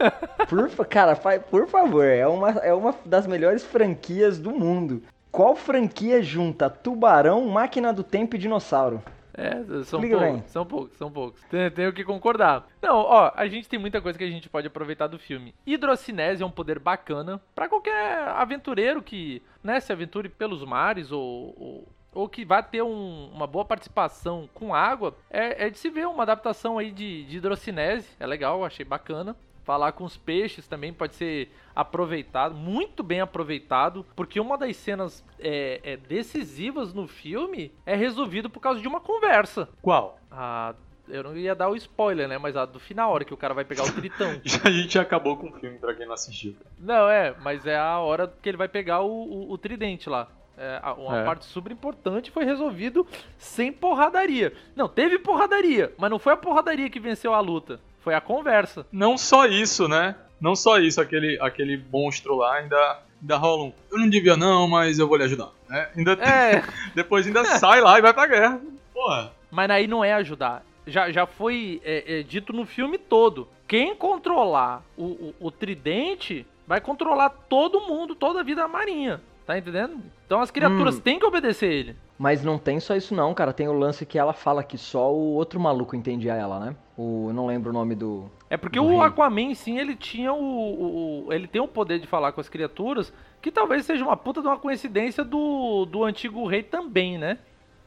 S3: <laughs> Por, cara, por favor, é uma, é uma das melhores franquias do mundo. Qual franquia junta tubarão, máquina do tempo e dinossauro?
S1: É, são
S3: Explica
S1: poucos,
S3: bem.
S1: são poucos, são poucos. Tenho que concordar. Não, ó, a gente tem muita coisa que a gente pode aproveitar do filme. Hidrocinese é um poder bacana pra qualquer aventureiro que, né, se aventure pelos mares ou, ou, ou que vá ter um- uma boa participação com água. É, é de se ver uma adaptação aí de, de hidrocinese. É legal, achei bacana. Falar com os peixes também pode ser aproveitado, muito bem aproveitado, porque uma das cenas é, é, decisivas no filme é resolvido por causa de uma conversa.
S2: Qual?
S1: A, eu não ia dar o spoiler, né? Mas a do final, a hora que o cara vai pegar o <laughs> tritão.
S2: A gente acabou com o filme, pra quem não assistiu.
S1: não, é, mas é a hora que ele vai pegar o, o- o tridente lá. É, uma
S2: É.
S1: parte super importante foi resolvido sem porradaria. Não, teve porradaria, mas não foi a porradaria que venceu a luta. Foi a conversa.
S2: Não só isso, né? Não só isso, aquele, aquele monstro lá ainda, ainda rola um. Eu não devia não, mas eu vou lhe ajudar. Né? Ainda,
S1: É. <laughs>
S2: depois ainda sai lá e vai pra guerra. Porra.
S1: Mas aí não é ajudar. Já, já foi é, é, dito no filme todo. Quem controlar o, o, o tridente vai controlar todo mundo, toda a vida da marinha. Tá entendendo? Então as criaturas
S3: Hum.
S1: têm que obedecer ele.
S3: Mas não tem só isso não, cara. Tem o lance que ela fala que só o outro maluco entendia ela, né? O, eu não lembro o nome do...
S1: É porque
S3: do
S1: o
S3: rei.
S1: Aquaman, sim, ele tinha o, o- o- Ele tem o poder de falar com as criaturas, que talvez seja uma puta de uma coincidência do, do antigo rei também, né?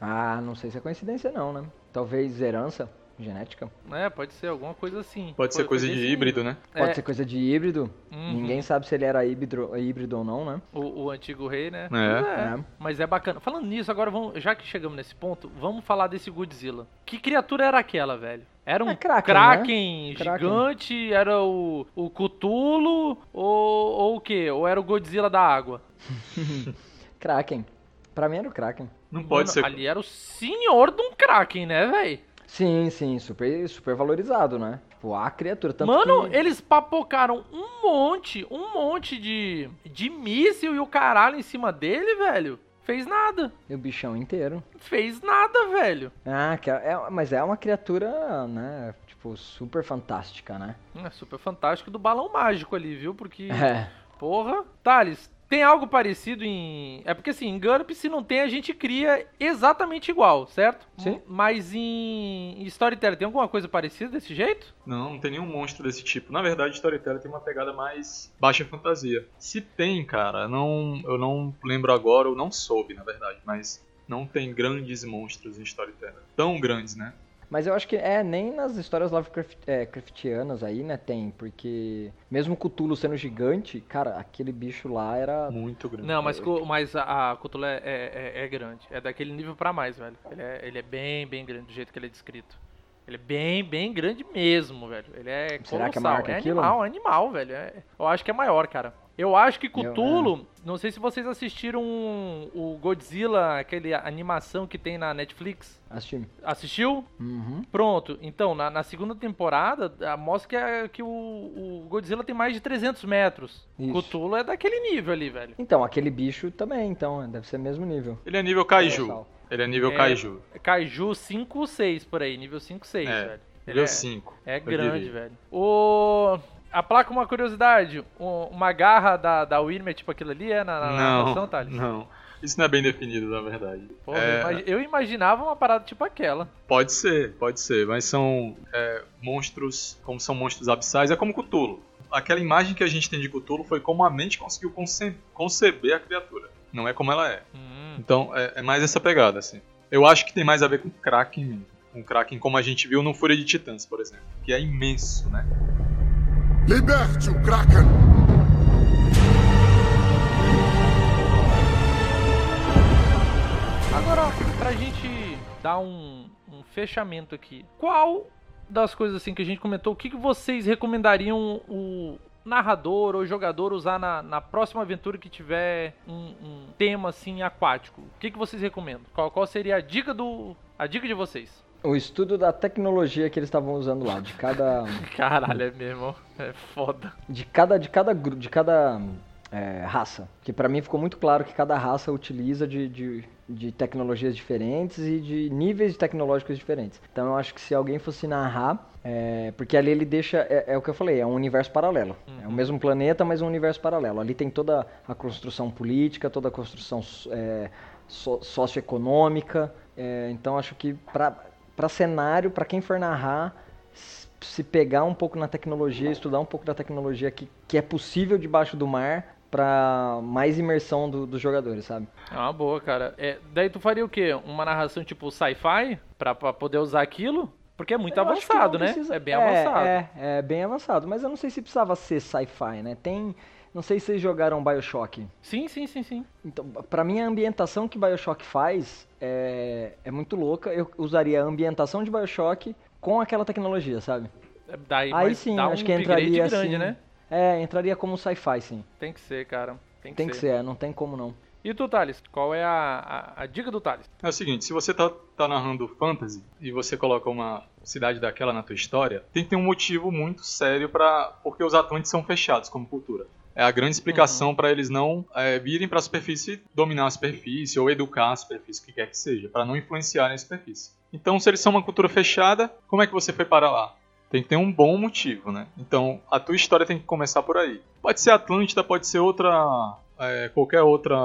S3: Ah, não sei se é coincidência não, né? Talvez herança genética.
S1: É, pode ser alguma coisa assim.
S2: Pode ser coisa de híbrido, né?
S3: Pode
S1: É,
S3: ser coisa de híbrido.
S1: Uhum.
S3: Ninguém sabe se ele era híbrido, híbrido ou não, né?
S1: O, o antigo rei, né?
S2: É.
S1: Mas
S3: É.
S1: Mas é bacana. Falando nisso, agora vamos, já que chegamos nesse ponto, vamos falar desse Godzilla. Que criatura era aquela, velho? Era um
S3: É Kraken,
S1: Kraken,
S3: né? Kraken.
S1: gigante? Era o, o Cthulhu? Ou, ou o quê? Ou era o Godzilla da água? <laughs>
S3: Kraken. Pra mim era o Kraken.
S2: Não pode
S1: Mano,
S2: ser.
S1: Ali era o senhor de um Kraken, né, velho?
S3: Sim, sim, super, super valorizado, né? Tipo, a criatura. Tanto
S1: Mano,
S3: que...
S1: eles papocaram um monte, um monte de, de míssil e o caralho em cima dele, velho. Fez nada.
S3: E o bichão inteiro.
S1: Fez nada, velho.
S3: Ah, que é, é- mas é uma criatura, né? Tipo, super fantástica, né?
S1: É super fantástico do balão mágico ali, viu? Porque,
S3: É.
S1: porra. Thales, Tem algo parecido em. É porque assim, em GURP, se não tem, a gente cria exatamente igual, certo?
S3: Sim.
S1: Mas em em Storyteller tem alguma coisa parecida desse jeito?
S2: Não, não tem nenhum monstro desse tipo. Na verdade, Storyteller tem uma pegada mais baixa fantasia. Se tem, cara, não, eu não lembro agora, eu não soube, na verdade, mas não tem grandes monstros em Storyteller. Tão grandes, né?
S3: Mas eu acho que é, nem nas histórias Lovecraft, é, Craftianas aí, né, tem, porque mesmo Cthulhu sendo gigante, cara, aquele bicho lá era...
S2: Muito grande.
S1: Não, mas, mas a, a Cthulhu é, é, é- é grande. É daquele nível pra mais, velho. Ele é, ele é bem, bem grande do jeito que ele é descrito. Ele é bem, bem grande mesmo, velho. Ele é
S3: Será
S1: colossal.
S3: que é maior que
S1: é
S3: aquilo?
S1: animal, é animal, velho. É- eu acho que é maior, cara. Eu acho que Cthulhu, não sei se vocês assistiram o Godzilla, aquele animação que tem na Netflix.
S3: Assisti.
S1: Assistiu?
S3: Uhum.
S1: Pronto. Então, na, na segunda temporada, a- mostra que, é- que o, o Godzilla tem mais de 300 metros.
S3: Isso.
S1: Cthulhu é daquele nível ali, velho.
S3: Então, aquele bicho também, então, deve ser mesmo nível.
S2: Ele é nível Kaiju.
S3: Colossal.
S2: Ele é nível
S1: É,
S2: Kaiju.
S1: Kaiju 5, 6 por aí, nível 5, 6,
S2: É,
S1: velho. Ele
S2: nível
S1: é-
S2: 5,
S1: É
S2: eu
S1: grande,
S2: diria.
S1: velho. O... A placa, uma curiosidade, um- uma garra da, da Wyrm é tipo aquilo ali, é na, na
S2: Não,
S1: narração, Thales?
S2: não. Isso não é bem definido, na verdade.
S1: Pô,
S2: É,
S1: eu imagi- eu imaginava uma parada tipo aquela.
S2: Pode ser, pode ser, mas são é, monstros, como são monstros abissais, é como Cthulhu. Aquela imagem que a gente tem de Cthulhu foi como a mente conseguiu conce- conceber a criatura, não é como ela é.
S1: Hum.
S2: Então é, é mais essa pegada, assim. Eu acho que tem mais a ver com Kraken mesmo. Com Kraken como a gente viu no Fúria de Titãs, por exemplo. Que é imenso, né?
S15: Liberte o Kraken!
S1: Agora, pra gente dar um, um fechamento aqui, qual das coisas assim que a gente comentou, o que, que vocês recomendariam o narrador ou jogador usar na, na próxima aventura que tiver um, um tema assim aquático? O que, que vocês recomendam? Qual, qual seria a dica do a dica de vocês?
S3: O estudo da tecnologia que eles estavam usando lá, de cada... <laughs>
S1: Caralho, é mesmo, é foda.
S3: de cada de cada de cada é, raça que pra mim ficou muito claro que cada raça utiliza de, de, de tecnologias diferentes e de níveis tecnológicos diferentes. Então eu acho que se alguém fosse narrar é, porque ali ele deixa é, é o que eu falei é um universo paralelo. É o mesmo planeta mas um universo paralelo. Ali tem toda a construção política toda a construção é, so- socioeconômica. É, então acho que pra para cenário para quem for narrar se pegar um pouco na tecnologia, estudar um pouco da tecnologia que, que é possível debaixo do mar para mais imersão do- dos jogadores, sabe?
S1: É uma boa, cara. É, daí tu faria o quê? Uma narração tipo sci-fi pra, pra poder usar aquilo? Porque é muito
S3: Eu
S1: avançado, né?
S3: precisa-
S1: É bem avançado.
S3: É, é bem avançado, mas eu não sei se precisava ser sci-fi, né? Tem, não sei se vocês jogaram BioShock.
S1: Sim, sim, sim, sim.
S3: Então, pra mim a ambientação que BioShock faz é, é muito louca. Eu usaria a ambientação de BioShock com aquela tecnologia, sabe?
S1: É, Daí,
S3: Aí sim,
S1: dá
S3: acho
S1: um
S3: que entraria
S1: grande,
S3: assim.
S1: né?
S3: É, entraria como sci-fi, sim.
S1: Tem que ser, cara. Tem que
S3: Tem que
S1: ser.
S3: ser, é, não tem como não.
S1: E tu, Thales? Qual é a, a, a dica do Thales?
S2: É o seguinte, se você tá, tá narrando fantasy e você coloca uma cidade daquela na tua história, tem que ter um motivo muito sério para porque os Atlantes são fechados como cultura. É a grande explicação
S1: Uhum.
S2: para eles não é, virem para a superfície dominar a superfície ou educar a superfície, o que quer que seja, para não influenciarem a superfície. Então, se eles são uma cultura fechada, como é que você foi para lá? Tem que ter um bom motivo, né? Então, a tua história tem que começar por aí. Pode ser Atlântida, pode ser outra, é, qualquer outra,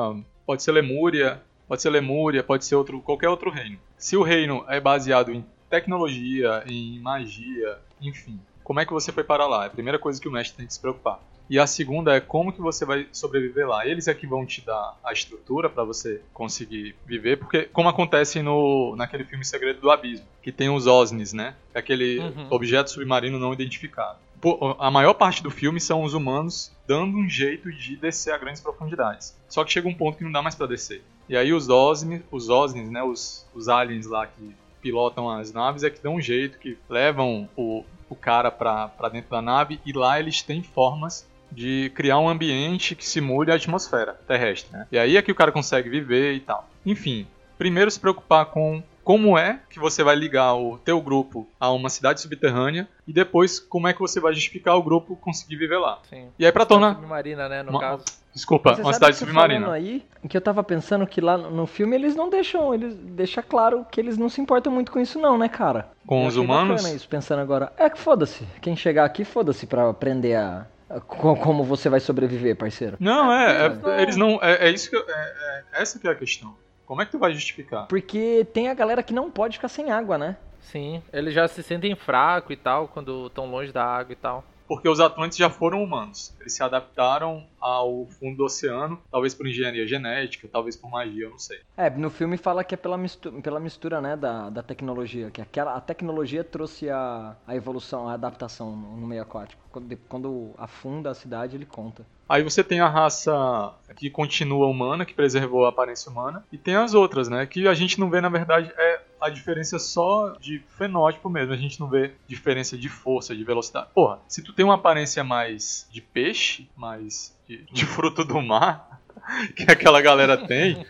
S2: pode ser Lemúria, pode ser Lemúria, pode ser outro, qualquer outro reino. Se o reino é baseado em tecnologia, em magia, enfim, como é que você foi para lá? É a primeira coisa que o mestre tem que se preocupar. E a segunda é como que você vai sobreviver lá. Eles é que vão te dar a estrutura para você conseguir viver, porque como acontece no naquele filme Segredo do Abismo, que tem os OSNIs, né? Aquele
S1: Uhum.
S2: objeto submarino não identificado. Pô, A maior parte do filme são os humanos dando um jeito de descer a grandes profundidades. Só que chega um ponto que não dá mais para descer. E aí os OSNIs, os OSNIs, né, os, os aliens lá que pilotam as naves é que dão um jeito, que levam o, o cara pra dentro da nave e lá eles têm formas de criar um ambiente que simule a atmosfera terrestre, né? E aí é que o cara consegue viver e tal. Enfim, primeiro se preocupar com como é que você vai ligar o teu grupo a uma cidade subterrânea e depois como é que você vai justificar o grupo conseguir viver lá.
S1: Sim.
S2: E aí pra tornar...
S1: Submarina, né, no
S2: Uma-
S1: caso.
S2: Desculpa,
S3: Você
S2: uma
S3: sabe
S2: cidade submarina.
S3: aí, que eu tava pensando que lá no filme eles não deixam, eles deixam claro que eles não se importam muito com isso não, né, cara?
S2: Com
S3: Eu
S2: os humanos?
S3: isso, pensando agora. É que foda-se, quem chegar aqui, foda-se pra aprender a, Como você vai sobreviver, parceiro?
S2: Não, é, é- eles não. É, é isso que. eu- É, é- essa que é a questão. Como é que tu vai justificar?
S3: Porque tem a galera que não pode ficar sem água, né?
S1: Sim, eles já se sentem fracos e tal, quando estão longe da água e tal.
S2: Porque os Atlantes já foram humanos. Eles se adaptaram ao fundo do oceano, talvez por engenharia genética, talvez por magia, eu não sei.
S3: É, no filme fala que é pela mistura, pela mistura né, da, da tecnologia. Que aquela, a tecnologia trouxe a, a evolução, a adaptação no, no meio aquático. Quando, quando afunda a cidade, ele conta.
S2: Aí você tem a raça que continua humana, que preservou a aparência humana, e tem as outras, né? Que a gente não vê, na verdade, é a diferença só de fenótipo mesmo. A gente não vê diferença de força, de velocidade. Porra, se tu tem uma aparência mais de peixe, mais de, de fruto do mar, <laughs> que aquela galera tem,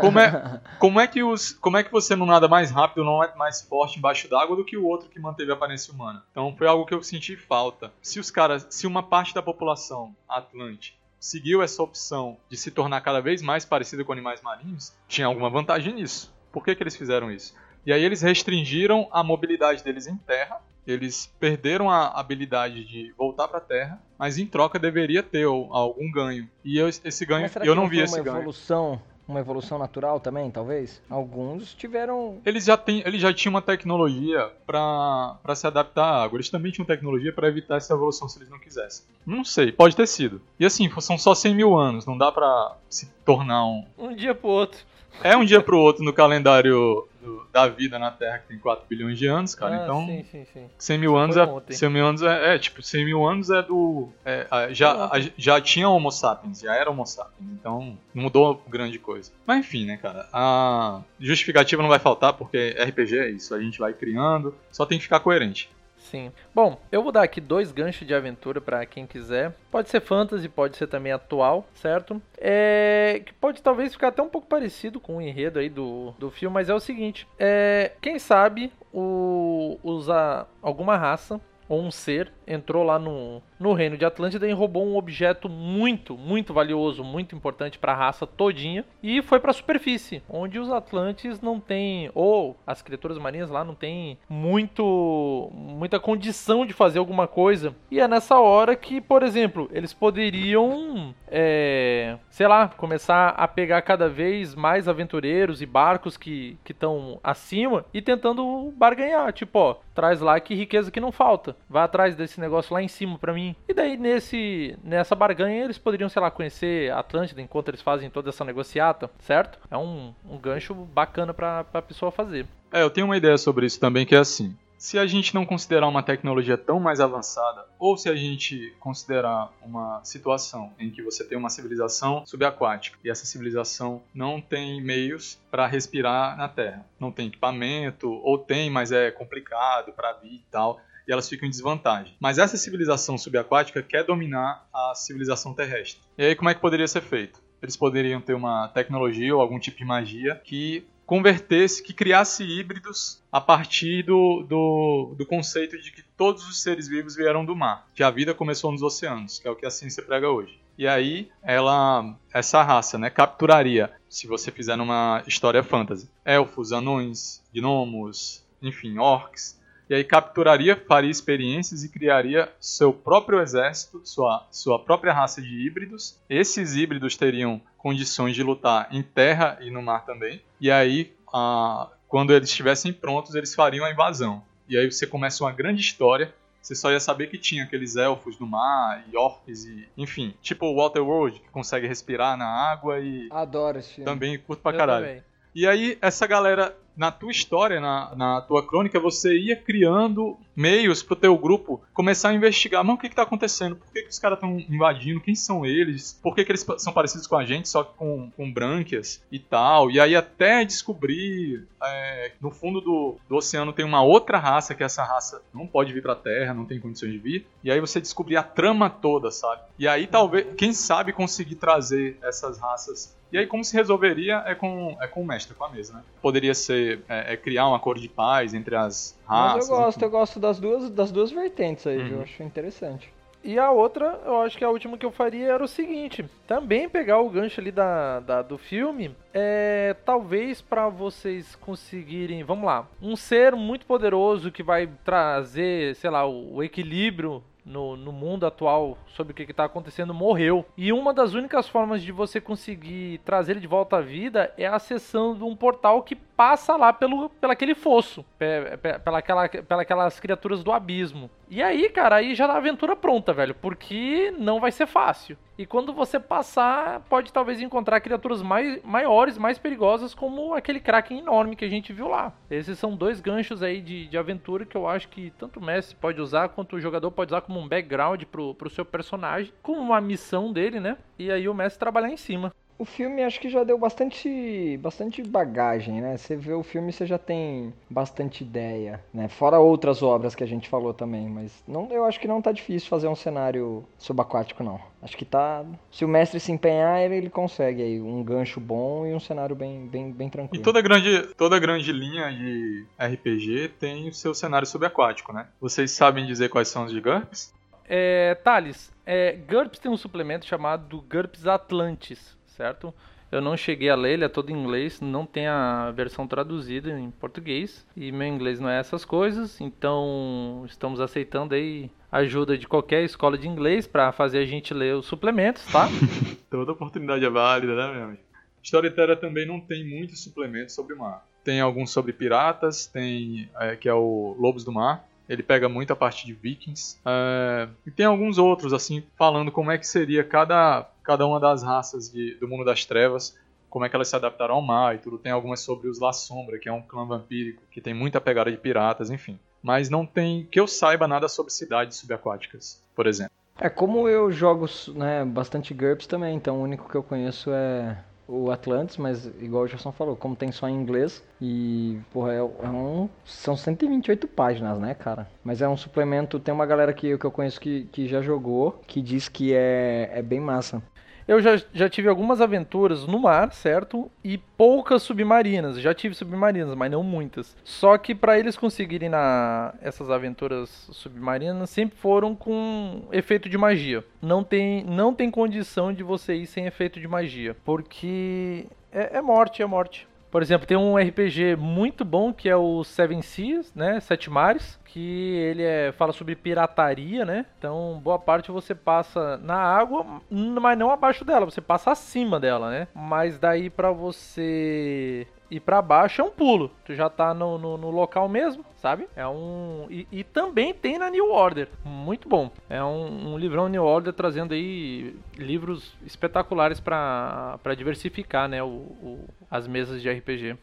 S2: como é, como é que os, como é que você não nada mais rápido, não é mais forte embaixo d'água do que o outro que manteve a aparência humana? Então foi algo que eu senti falta. Se os caras, se uma parte da população atlante seguiu essa opção de se tornar cada vez mais parecida com animais marinhos, tinha alguma vantagem nisso. Por que, que eles fizeram isso? E aí eles restringiram a mobilidade deles em terra. Eles perderam a habilidade de voltar para a Terra, mas em troca deveria ter algum ganho. E eu, esse ganho
S3: Mas será
S2: eu não
S3: não
S2: vi
S3: foi
S2: esse
S3: uma
S2: ganho.
S3: evolução, uma evolução natural também, talvez? Alguns tiveram
S2: Eles já, têm, eles já tinham uma tecnologia para se adaptar à água. Eles também tinham tecnologia para evitar essa evolução se eles não quisessem. Não sei, pode ter sido. E assim, são só 100 mil anos, não dá para se tornar um.
S1: Um dia pro outro.
S2: É um dia pro outro no calendário do- da vida na Terra, que tem 4 bilhões de anos, cara.
S1: Ah,
S2: então,
S1: sim, sim, sim.
S2: 100 mil anos é,
S1: ontem.
S2: 100 mil anos é, é, tipo, 100 mil anos é do. é, já, já tinha Homo sapiens, já era Homo sapiens, então não mudou grande coisa. Mas enfim, né, cara, a justificativa não vai faltar, porque RPG é isso, a gente vai criando, só tem que ficar coerente.
S1: Sim. Bom, eu vou dar aqui dois ganchos de aventura pra quem quiser. Pode ser fantasy, pode ser também atual, certo? É. Que pode talvez ficar até um pouco parecido com o enredo aí do, do filme, mas é o seguinte: é. Quem sabe o. usar alguma raça ou um ser entrou lá no, no reino de Atlântida e roubou um objeto muito, muito valioso, muito importante para a raça todinha e foi para a superfície, onde os Atlantes não têm ou as criaturas marinhas lá não têm muito muita condição de fazer alguma coisa. E é nessa hora que, por exemplo, eles poderiam é, sei lá, começar a pegar cada vez mais aventureiros e barcos que estão acima e tentando barganhar, tipo, ó, traz lá que riqueza que não falta. Vai atrás desse negócio lá em cima pra mim. E daí nesse nessa barganha eles poderiam, sei lá, conhecer a Atlântida enquanto eles fazem toda essa negociata, certo? É um, um gancho bacana pra, pra pessoa fazer.
S2: É, eu tenho uma ideia sobre isso também, que é assim. Se a gente não considerar uma tecnologia tão mais avançada, ou se a gente considerar uma situação em que você tem uma civilização subaquática e essa civilização não tem meios para respirar na Terra, não tem equipamento, ou tem, mas é complicado para vir e tal, e elas ficam em desvantagem. Mas essa civilização subaquática quer dominar a civilização terrestre. E aí como é que poderia ser feito? Eles poderiam ter uma tecnologia ou algum tipo de magia que convertesse, que criasse híbridos a partir do, do, do conceito de que todos os seres vivos vieram do mar, que a vida começou nos oceanos, que é o que a ciência prega hoje. E aí, ela, essa raça, né, capturaria, se você fizer numa história fantasy, elfos, anões, gnomos, enfim, orcs, e aí capturaria, faria experiências e criaria seu próprio exército, sua, sua própria raça de híbridos. Esses híbridos teriam condições de lutar em terra e no mar também. E aí, ah, quando eles estivessem prontos, eles fariam a invasão. E aí você começa uma grande história. Você só ia saber que tinha aqueles elfos do mar e orcs e... Enfim, tipo o Waterworld, que consegue respirar na água e...
S3: Adoro esse filme.
S2: Também curto pra
S3: Eu
S2: caralho.
S3: também.
S2: E aí, essa galera, na tua história, na, na tua crônica, você ia criando meios pro teu grupo começar a investigar. Mas o que que tá acontecendo? Por que, que os caras estão invadindo? Quem são eles? Por que, que eles são parecidos com a gente, só que com, com brânquias e tal? E aí até descobrir, é, no fundo do, do oceano tem uma outra raça, que essa raça não pode vir pra Terra, não tem condições de vir. E aí você descobrir a trama toda, sabe? E aí talvez, quem sabe conseguir trazer essas raças e aí, como se resolveria é com, é com o mestre, com a mesa, né? Poderia ser é, é criar um acordo de paz entre as raças.
S3: Mas eu gosto, eu gosto das duas, das duas vertentes aí,
S2: Uhum.
S3: eu acho interessante.
S1: E a outra, eu acho que a última que eu faria era o seguinte: também pegar o gancho ali da, da- do filme, é talvez pra vocês conseguirem, vamos lá, um ser muito poderoso que vai trazer, sei lá, o, o equilíbrio no, no mundo atual sobre o que está acontecendo morreu. E uma das únicas formas de você conseguir trazer ele de volta à vida é acessando um portal que passa lá pelo, pelo aquele fosso, pe, pe, pela, aquela, pela aquelas criaturas do abismo. E aí, cara, aí já dá a aventura pronta, velho, porque não vai ser fácil. E quando você passar, pode talvez encontrar criaturas mais, maiores, mais perigosas, como aquele Kraken enorme que a gente viu lá. Esses são dois ganchos aí de, de aventura que eu acho que tanto o Messi pode usar, quanto o jogador pode usar como um background pro, pro seu personagem, como uma missão dele, né? E aí o Messi trabalhar em cima.
S3: O filme acho que já deu bastante, bastante bagagem, né? Você vê o filme, você já tem bastante ideia, né? Fora outras obras que a gente falou também, mas não, eu acho que não tá difícil fazer um cenário subaquático, não. Acho que tá. Se o mestre se empenhar, ele, ele consegue aí um gancho bom e um cenário bem, bem, bem tranquilo.
S2: E toda grande, toda grande linha de RPG tem o seu cenário subaquático, né? Vocês sabem dizer quais são os de GURPS?
S1: É, Thales, é, GURPS tem um suplemento chamado GURPS Atlantis certo? Eu não cheguei a ler, ele é todo em inglês, não tem a versão traduzida em português e meu inglês não é essas coisas, então estamos aceitando aí ajuda de qualquer escola de inglês para fazer a gente ler os suplementos, tá? <laughs>
S2: Toda oportunidade é válida, né, meu amigo? Storyteller também não tem muitos suplementos sobre o mar. Tem alguns sobre piratas, tem é, que é o Lobos do Mar, ele pega muito a parte de Vikings. É, e tem alguns outros, assim, falando como é que seria cada, cada uma das raças de, do mundo das trevas, como é que elas se adaptaram ao mar e tudo. Tem algumas sobre os La Sombra, que é um clã vampírico, que tem muita pegada de piratas, enfim. Mas não tem, que eu saiba, nada sobre cidades subaquáticas, por exemplo.
S3: É, como eu jogo né, bastante GURPS também, então o único que eu conheço é o Atlantis, mas igual o Gerson falou, como tem só em inglês e, porra, é, é, um, são 128 páginas, né, cara? Mas é um suplemento, tem uma galera que, que eu conheço que, que já jogou, que diz que é, é bem massa.
S1: Eu já, já tive algumas aventuras no mar, certo? E poucas submarinas. Já tive submarinas, mas não muitas. Só que para eles conseguirem na essas aventuras submarinas sempre foram com efeito de magia. Não tem não tem condição de você ir sem efeito de magia, porque é, é morte, é morte. Por exemplo, tem um RPG muito bom que é o Seven Seas, né? Sete Mares, que ele é, fala sobre pirataria, né? Então, boa parte você passa na água, mas não abaixo dela, você passa acima dela, né? Mas daí para você ir para baixo é um pulo. Tu já tá no, no, no local mesmo, sabe? É um. E, e, também tem na New Order. Muito bom. É um, um livrão New Order trazendo aí livros espetaculares para diversificar, né? O, o, as mesas de RPG.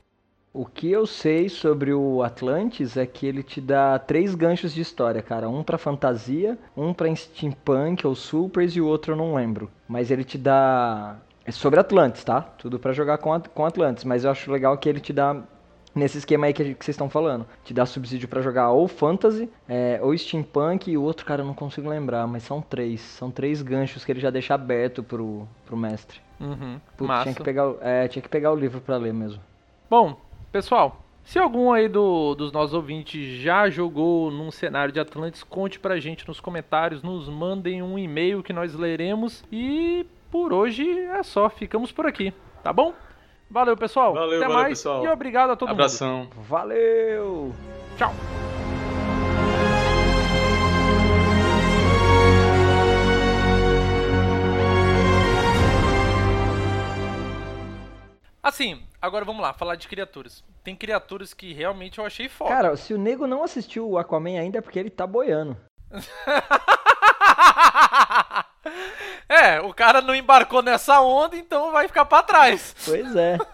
S3: O que eu sei sobre o Atlantis é que ele te dá três ganchos de história, cara. Um pra fantasia, um pra steampunk ou supers e o outro eu não lembro. Mas ele te dá é sobre Atlantis, tá? Tudo para jogar com, com Atlantis, mas eu acho legal que ele te dá nesse esquema aí que, que vocês estão falando. Te dá subsídio para jogar ou Fantasy, é, ou Steampunk e o outro, cara, eu não consigo lembrar, mas são três. São três ganchos que ele já deixa aberto pro, pro mestre.
S1: Uhum,
S3: Putz, tinha que pegar, é, tinha que pegar o livro para ler mesmo.
S1: Bom, pessoal, se algum aí do, dos nossos ouvintes já jogou num cenário de Atlantis, conte pra gente nos comentários, nos mandem um e-mail que nós leremos e por hoje é só, ficamos por aqui, tá bom? Valeu, pessoal.
S2: Valeu,
S1: Até
S2: valeu,
S1: mais
S2: pessoal.
S1: e obrigado a todo
S2: Abração.
S1: mundo.
S3: Valeu!
S1: Tchau. Assim, agora vamos lá, falar de criaturas. Tem criaturas que realmente eu achei foda.
S3: Cara, se o nego não assistiu o Aquaman ainda é porque ele tá boiando. <laughs>
S1: É, o cara não embarcou nessa onda, então vai ficar pra trás.
S3: Pois é. <laughs>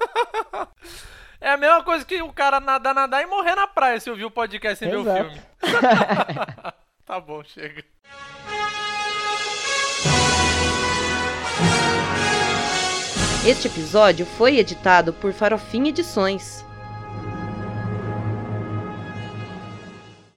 S1: É a mesma coisa que o cara nadar, nadar e morrer na praia se ouvir o podcast sem ver o filme. <laughs> tá bom, chega.
S17: Este episódio foi editado por Farofinha Edições.